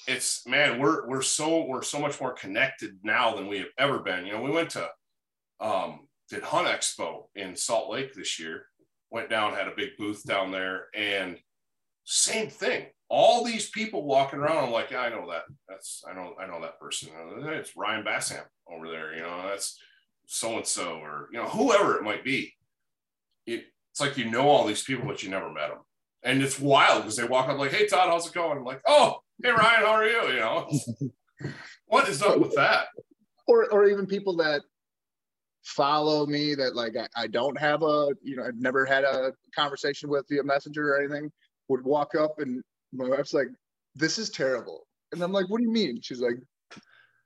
It's man, we're we're so we're so much more connected now than we have ever been. You know, we went to um, did Hunt Expo in Salt Lake this year. Went down, had a big booth down there, and same thing. All these people walking around. I'm like, yeah, I know that. That's I know I know that person. It's Ryan Bassam over there. You know, that's so and so, or you know, whoever it might be. It, it's like you know all these people, but you never met them, and it's wild because they walk up like, "Hey, Todd, how's it going?" I'm like, "Oh, hey, Ryan, how are you?" You know, what is up with that? Or, or even people that follow me that like I, I, don't have a you know I've never had a conversation with via messenger or anything would walk up and my wife's like this is terrible and I'm like what do you mean she's like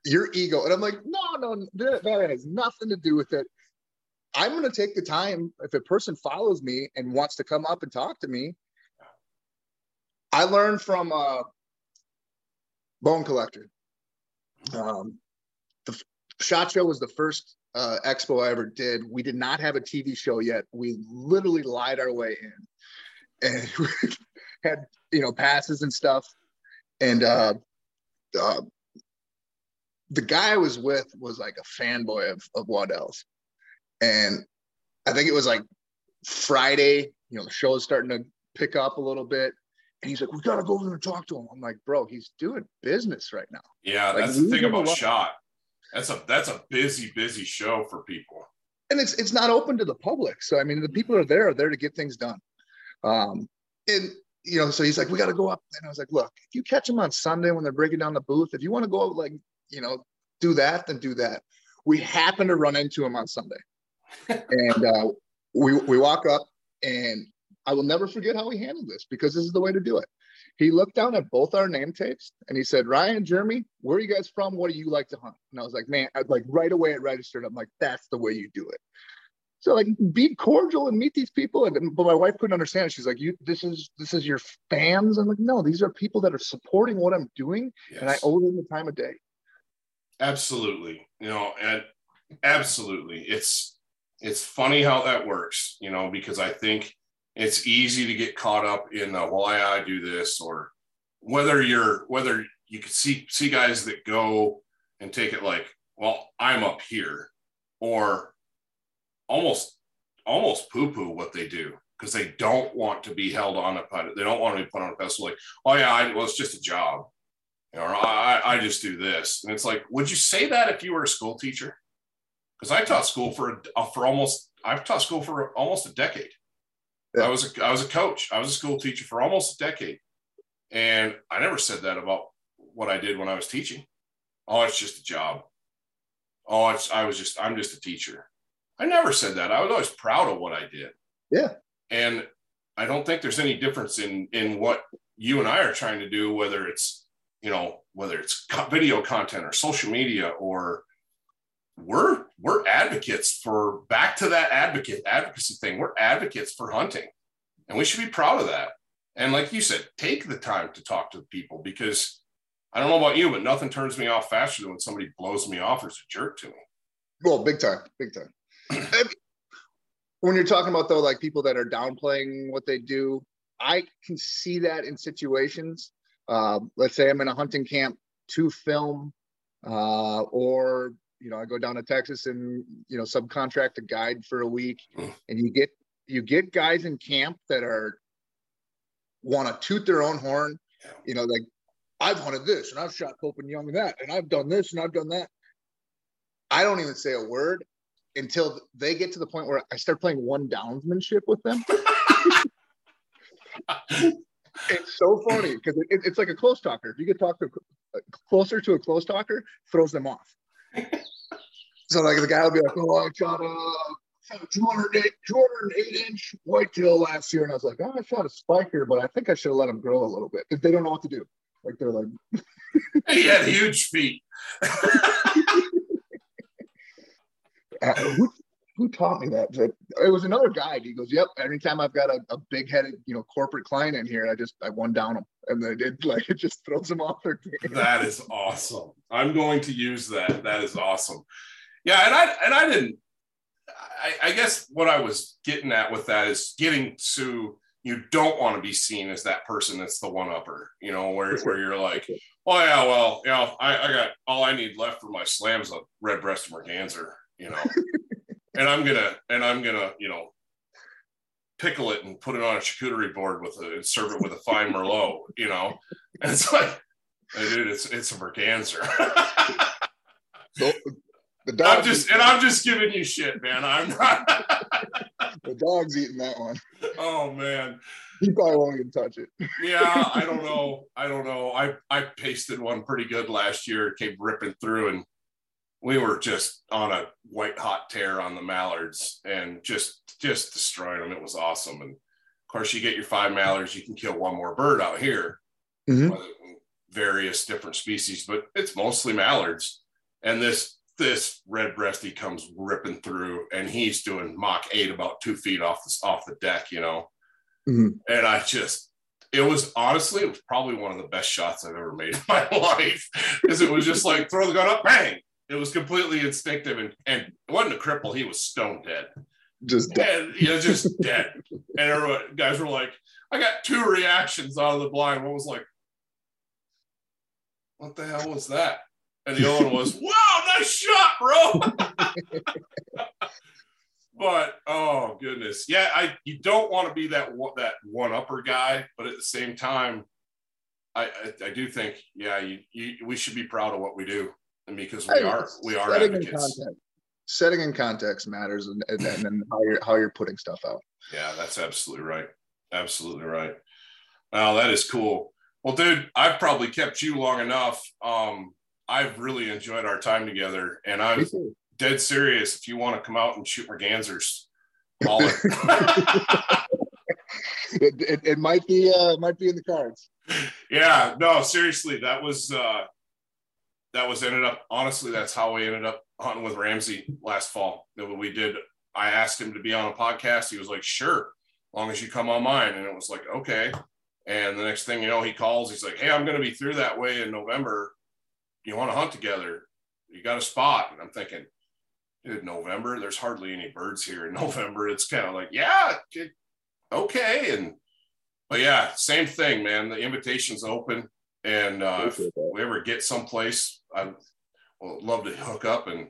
your ego and I'm like no no that, that has nothing to do with it I'm going to take the time if a person follows me and wants to come up and talk to me I learned from uh, Bone Collector. Um, the Shot Show was the first uh, expo I ever did. We did not have a TV show yet. We literally lied our way in, and had you know passes and stuff. And uh, uh, the guy I was with was like a fanboy of of Waddell's, and I think it was like Friday. You know, the show is starting to pick up a little bit. And he's like, we gotta go over and talk to him. I'm like, bro, he's doing business right now. Yeah, Like, that's the thing about shot. That's a that's a busy, busy show for people. and it's it's not open to the public. So I mean, the people are there are there to get things done. Um, and you know, so he's like, we got to go up. And I was like, look, if you catch them on Sunday when they're breaking down the booth, if you want to go out like you know, do that, then do that. We happened to run into him on Sunday, and uh, we we walk up, and I will never forget how he handled this because this is the way to do it. He looked down at both our name tapes and he said, Ryan, Jeremy, where are you guys from? What do you like to hunt? And I was like, man, I'd like right away it registered. I'm like, that's the way you do it. So like be cordial and meet these people. And but my wife couldn't understand it. She's like, you this is this is your fans. I'm like, no, these are people that are supporting what I'm doing, and I owe them the time of day. Absolutely. You know, and absolutely. It's it's funny how that works, you know, because I think it's easy to get caught up in the why I do this or whether you're whether you can see see guys that go and take it like, well, I'm up here or almost almost poo-poo what they do because they don't want to be held on a pedestal. They don't want to be put on a pedestal like, oh yeah, I, well, it's just a job. Or I, I I just do this. And it's like, would you say that if you were a school teacher? Because I taught school for uh, for almost I've taught school for almost a decade. Yeah. I was a, I was a coach. I was a school teacher for almost a decade, and I never said that about what I did when I was teaching. Oh, it's just a job. Oh, it's I was just I'm just a teacher. I never said that. I was always proud of what I did. Yeah. And I don't think there's any difference in in what you and I are trying to do, whether it's you know whether it's video content or social media or we're we're advocates for back to that advocate advocacy thing. We're advocates for hunting, and we should be proud of that. And like you said, take the time to talk to the people because I don't know about you, but nothing turns me off faster than when somebody blows me off or is a jerk to me. Well, big time, big time. When you're talking about though, like people that are downplaying what they do, I can see that in situations. Uh, let's say I'm in a hunting camp to film, uh, or you know, I go down to Texas and you know subcontract a guide for a week, Mm. and you get you get guys in camp that are want to toot their own horn. You know, like I've hunted this and I've shot Pope and Young that, and I've done this and I've done that. I don't even say a word until they get to the point where I start playing one downsmanship with them. it's so funny because it, it's like a close talker. If you get talk to closer to a close talker, throws them off. so like the guy will be like, "Oh, I shot a." shot a 208, 208 inch whitetail last year, and I was like, "Oh, I shot a spiker, but I think I should have let him grow a little bit." If they don't know what to do, like they're like, he had huge feet. Uh, who, who taught me that? It was another guy. He goes, "Yep." Anytime I've got a, a big headed, you know, corporate client in here, I just I one down them, and then it like it just throws them off their game. That is awesome. I'm going to use that. That is awesome. Yeah, and I and I didn't. I, I guess what I was getting at with that is getting to you don't want to be seen as that person that's the one upper. You know, where where you're like, oh yeah, well, you know, I, I got all I need left for my slams a red breasted merganser. You know, and I'm gonna and I'm gonna you know pickle it and put it on a charcuterie board with a and serve it with a fine merlot. You know, and it's like. Hey, dude, it's it's a merganser. The, the I'm dog's just and I'm just giving you shit, man. I'm not. the dog's eating that one. oh man, He probably won't even touch it. yeah. I don't know. I don't know. I I pasted one pretty good last year. It came ripping through, and we were just on a white hot tear on the mallards, and just just destroying them. It was awesome. And of course, you get your five mallards, you can kill one more bird out here. Mhm. various different species, but it's mostly mallards. And this this red breasty comes ripping through, and he's doing Mach eight about two feet off the off the deck, you know. Mhm. And I just it was honestly, it was probably one of the best shots I've ever made in my life because it was just like throw the gun up, bang. It was completely instinctive and, and it wasn't a cripple. He was stone dead. Just dead. And, you know, just dead. And everyone, guys were like, I got two reactions out of the blind. One was like, what the hell was that? And the other one was, wow, nice shot, bro. but oh goodness, yeah, I you don't want to be that that one upper guy, but at the same time, I I, I do think yeah, you, you, we should be proud of what we do, and because we are we are setting advocates. In setting in context matters, and, and, and how you're how you're putting stuff out. Yeah, that's absolutely right. Absolutely right. Wow, that is cool. Well, dude, I've probably kept you long enough. Um, I've really enjoyed our time together, and I'm dead serious. If you want to come out and shoot mergansers, call it. it, it, it, might be uh, might be in the cards. Yeah, no, seriously, that was uh, that was ended up. Honestly, that's how we ended up hunting with Ramsey last fall. That we did. I asked him to be on a podcast. He was like, "Sure, long as you come on mine." And it was like, "Okay." And the next thing you know, he calls. He's like, "Hey, I'm going to be through that way in November. You want to hunt together? You got a spot?" And I'm thinking, dude, November. There's hardly any birds here in November. It's kind of like, yeah, okay. And but yeah, same thing, man. The invitation's open, and uh, if we ever get someplace, I would love to hook up and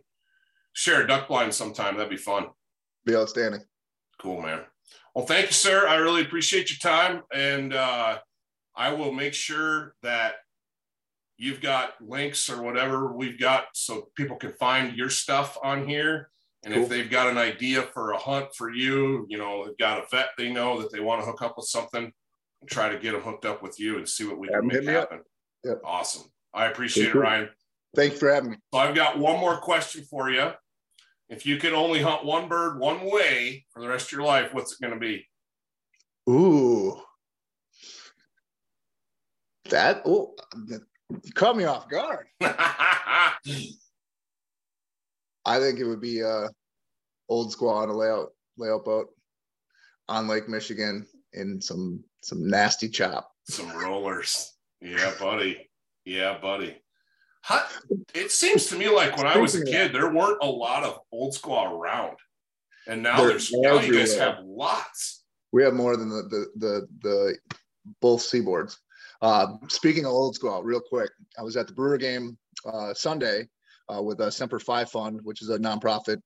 share a duck blind sometime. That'd be fun. Be outstanding. Cool, man. Well, thank you, sir. I really appreciate your time, and uh, I will make sure that you've got links or whatever we've got so people can find your stuff on here. And cool. if they've got an idea for a hunt for you, you know, they've got a vet they know that they want to hook up with something, try to get them hooked up with you and see what we can make happen. Yep. Awesome. I appreciate Thank it, Ryan. Thanks for having me. So I've got one more question for you. If you could only hunt one bird one way for the rest of your life, what's it going to be? Ooh. That, oh, you caught me off guard. I think it would be uh old squaw on a layout layout boat on Lake Michigan in some some nasty chop. Some rollers. Yeah, buddy. Yeah, buddy. How, it seems to me like when I was a kid, there weren't a lot of old squaw around, and now They're there's now you guys have lots. We have more than the the the, the both seaboards. Uh, speaking of old squaw, real quick, I was at the Brewer game uh, Sunday uh, with a Semper Fi Fund, which is a nonprofit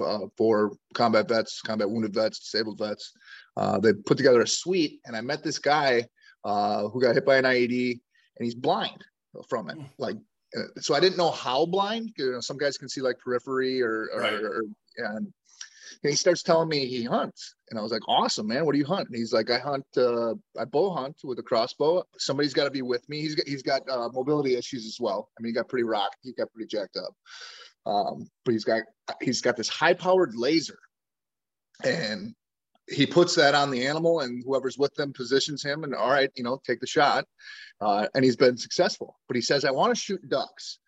uh, uh, for combat vets, combat wounded vets, disabled vets. Uh, they put together a suite, and I met this guy who got hit by an IED, and he's blind from it. Hmm. Like, so I didn't know how blind. You know, some guys can see like periphery or, or, right. or and and he starts telling me he hunts. And I was like, awesome, man. What do you hunt? And he's like, I hunt, uh, I bow hunt with a crossbow. Somebody's got to be with me. He's got, he's got uh, mobility issues as well. I mean, he got pretty rocked. He got pretty jacked up. Um, but he's got, he's got this high powered laser and he puts that on the animal and whoever's with them positions him and all right, you know, take the shot. Uh, and he's been successful, but he says, I want to shoot ducks.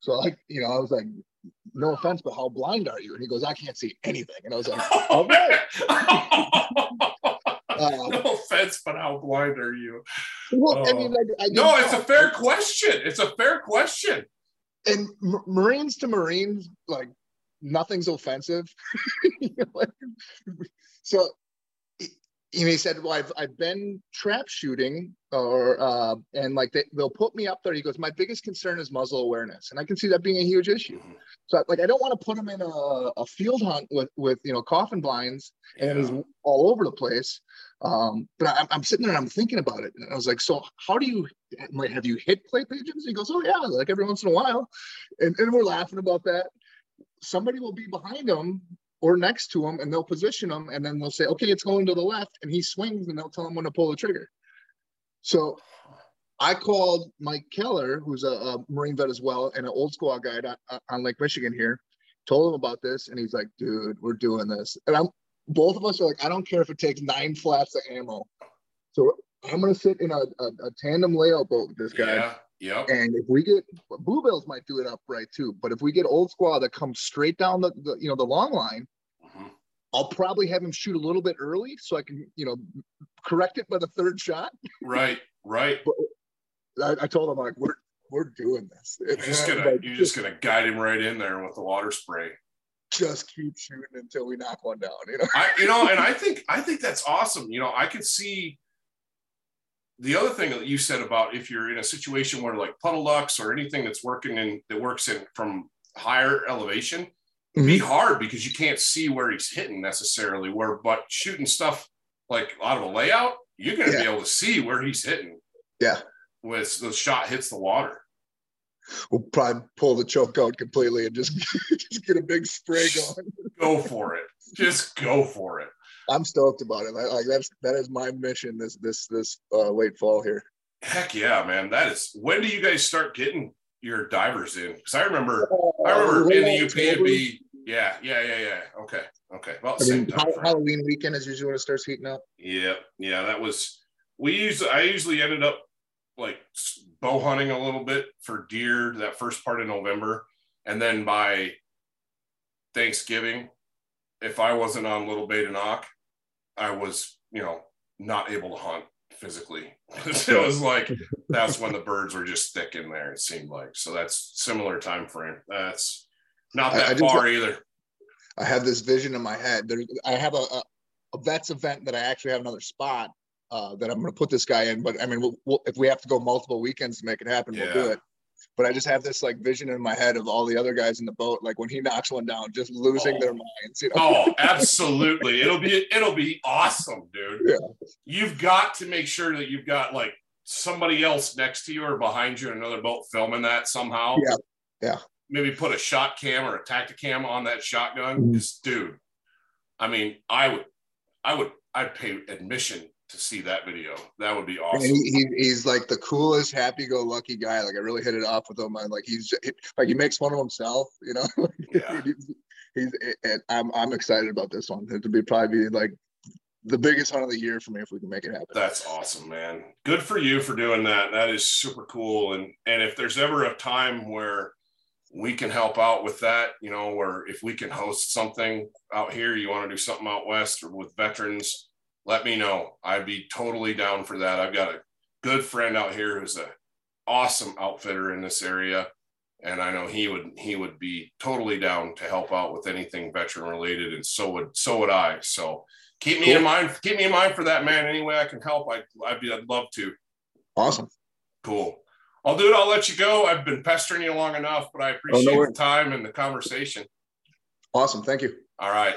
So like, you know, I was like, no offense, but how blind are you? And he goes, I can't see anything. And I was like, all right. uh, no offense, but how blind are you? Well, uh, I mean, I, I no, it's a fair question. It's a fair question. And m- Marines to Marines, like nothing's offensive. so you know, he said, "Well, I've I've been trap shooting, or uh, and like they, they'll put me up there." He goes, "My biggest concern is muzzle awareness, and I can see that being a huge issue. Mm-hmm. So, like, I don't want to put him in a, a field hunt with with you know coffin blinds and he's all over the place. Um, but I'm, I'm sitting there and I'm thinking about it, and I was like, "So, how do you like have you hit clay pigeons?" He goes, "Oh yeah, like every once in a while," and, and we're laughing about that. Somebody will be behind him or next to him and they'll position him and then they'll say, okay, it's going to the left. And he swings and they'll tell him when to pull the trigger. So I called Mike Keller, who's a, a Marine vet as well and an old squaw guide on, on, Lake Michigan here, told him about this. And he's like, dude, we're doing this. And I'm both of us are like, I don't care if it takes nine flaps of ammo. So I'm going to sit in a, a, a, tandem layout boat with this guy. Yeah. Yep. And if we get Bluebills might do it upright too, but if we get old squaw that comes straight down the, the you know the long line, mm-hmm. I'll probably have him shoot a little bit early so I can, you know, correct it by the third shot. Right, right. But I, I told him like we're we're doing this. You're just gonna you're just gonna guide him right in there with the water spray. Just keep shooting until we knock one down. You know. I you know, and I think I think that's awesome. You know, I could see the other thing that you said about if you're in a situation where like puddle ducks or anything that's working in that works in from higher elevation mm-hmm. be hard because you can't see where he's hitting necessarily where but shooting stuff like out of a layout you're going to yeah. be able to see where he's hitting yeah with the shot hits the water we'll probably pull the choke out completely and just just get a big spray going go for it just go for it I'm stoked about it. Like that's that is my mission this this this uh, late fall here. Heck yeah, man! That is. When do you guys start getting your divers in? Because I remember, uh, I remember in the UPNB. Yeah, yeah, yeah, yeah. Okay, okay. Well, I mean, Halloween weekend is usually when it starts heating up. Yeah, yeah. That was we used. I usually ended up like bow hunting a little bit for deer that first part of November, and then by Thanksgiving, if I wasn't on Little Bay de Noc, I was, you know, not able to hunt physically. it was like that's when the birds were just thick in there. It seemed like so. That's similar time frame. That's not that I, I far either. I have this vision in my head. There, I have a, a, a vets event that I actually have another spot uh, that I'm going to put this guy in. But I mean, we'll, we'll, if we have to go multiple weekends to make it happen, yeah. we'll do it but I just have this like vision in my head of all the other guys in the boat, like when he knocks one down, just losing oh. their minds. You know? Oh, absolutely! it'll be it'll be awesome, dude. Yeah. You've got to make sure that you've got like somebody else next to you or behind you in another boat filming that somehow. Yeah. Yeah. Maybe put a shot cam or a Tactacam on that shotgun. Mm-hmm. Just dude. I mean, I would, I would, I'd pay admission to see that video. That would be awesome. He, he, he's like the coolest, happy-go-lucky guy. Like I really hit it off with him. And like he's like he makes fun of himself. You know. Yeah. he's, he's and I'm I'm excited about this one. It would be probably be like the biggest hunt of the year for me if we can make it happen. That's awesome, man. Good for you for doing that. That is super cool. And and if there's ever a time where we can help out with that, you know, or if we can host something out here, you want to do something out west or with veterans let me know. I'd be totally down for that. I've got a good friend out here who's an awesome outfitter in this area. And I know he would he would be totally down to help out with anything veteran related, and so would so would I. So keep me cool. in mind. Keep me in mind for that, man. Any way I can help, I I'd be I'd love to. Awesome. Cool. I'll do it. I'll let you go. I've been pestering you long enough, but I appreciate oh, no the time and the conversation. Awesome. Thank you. All right.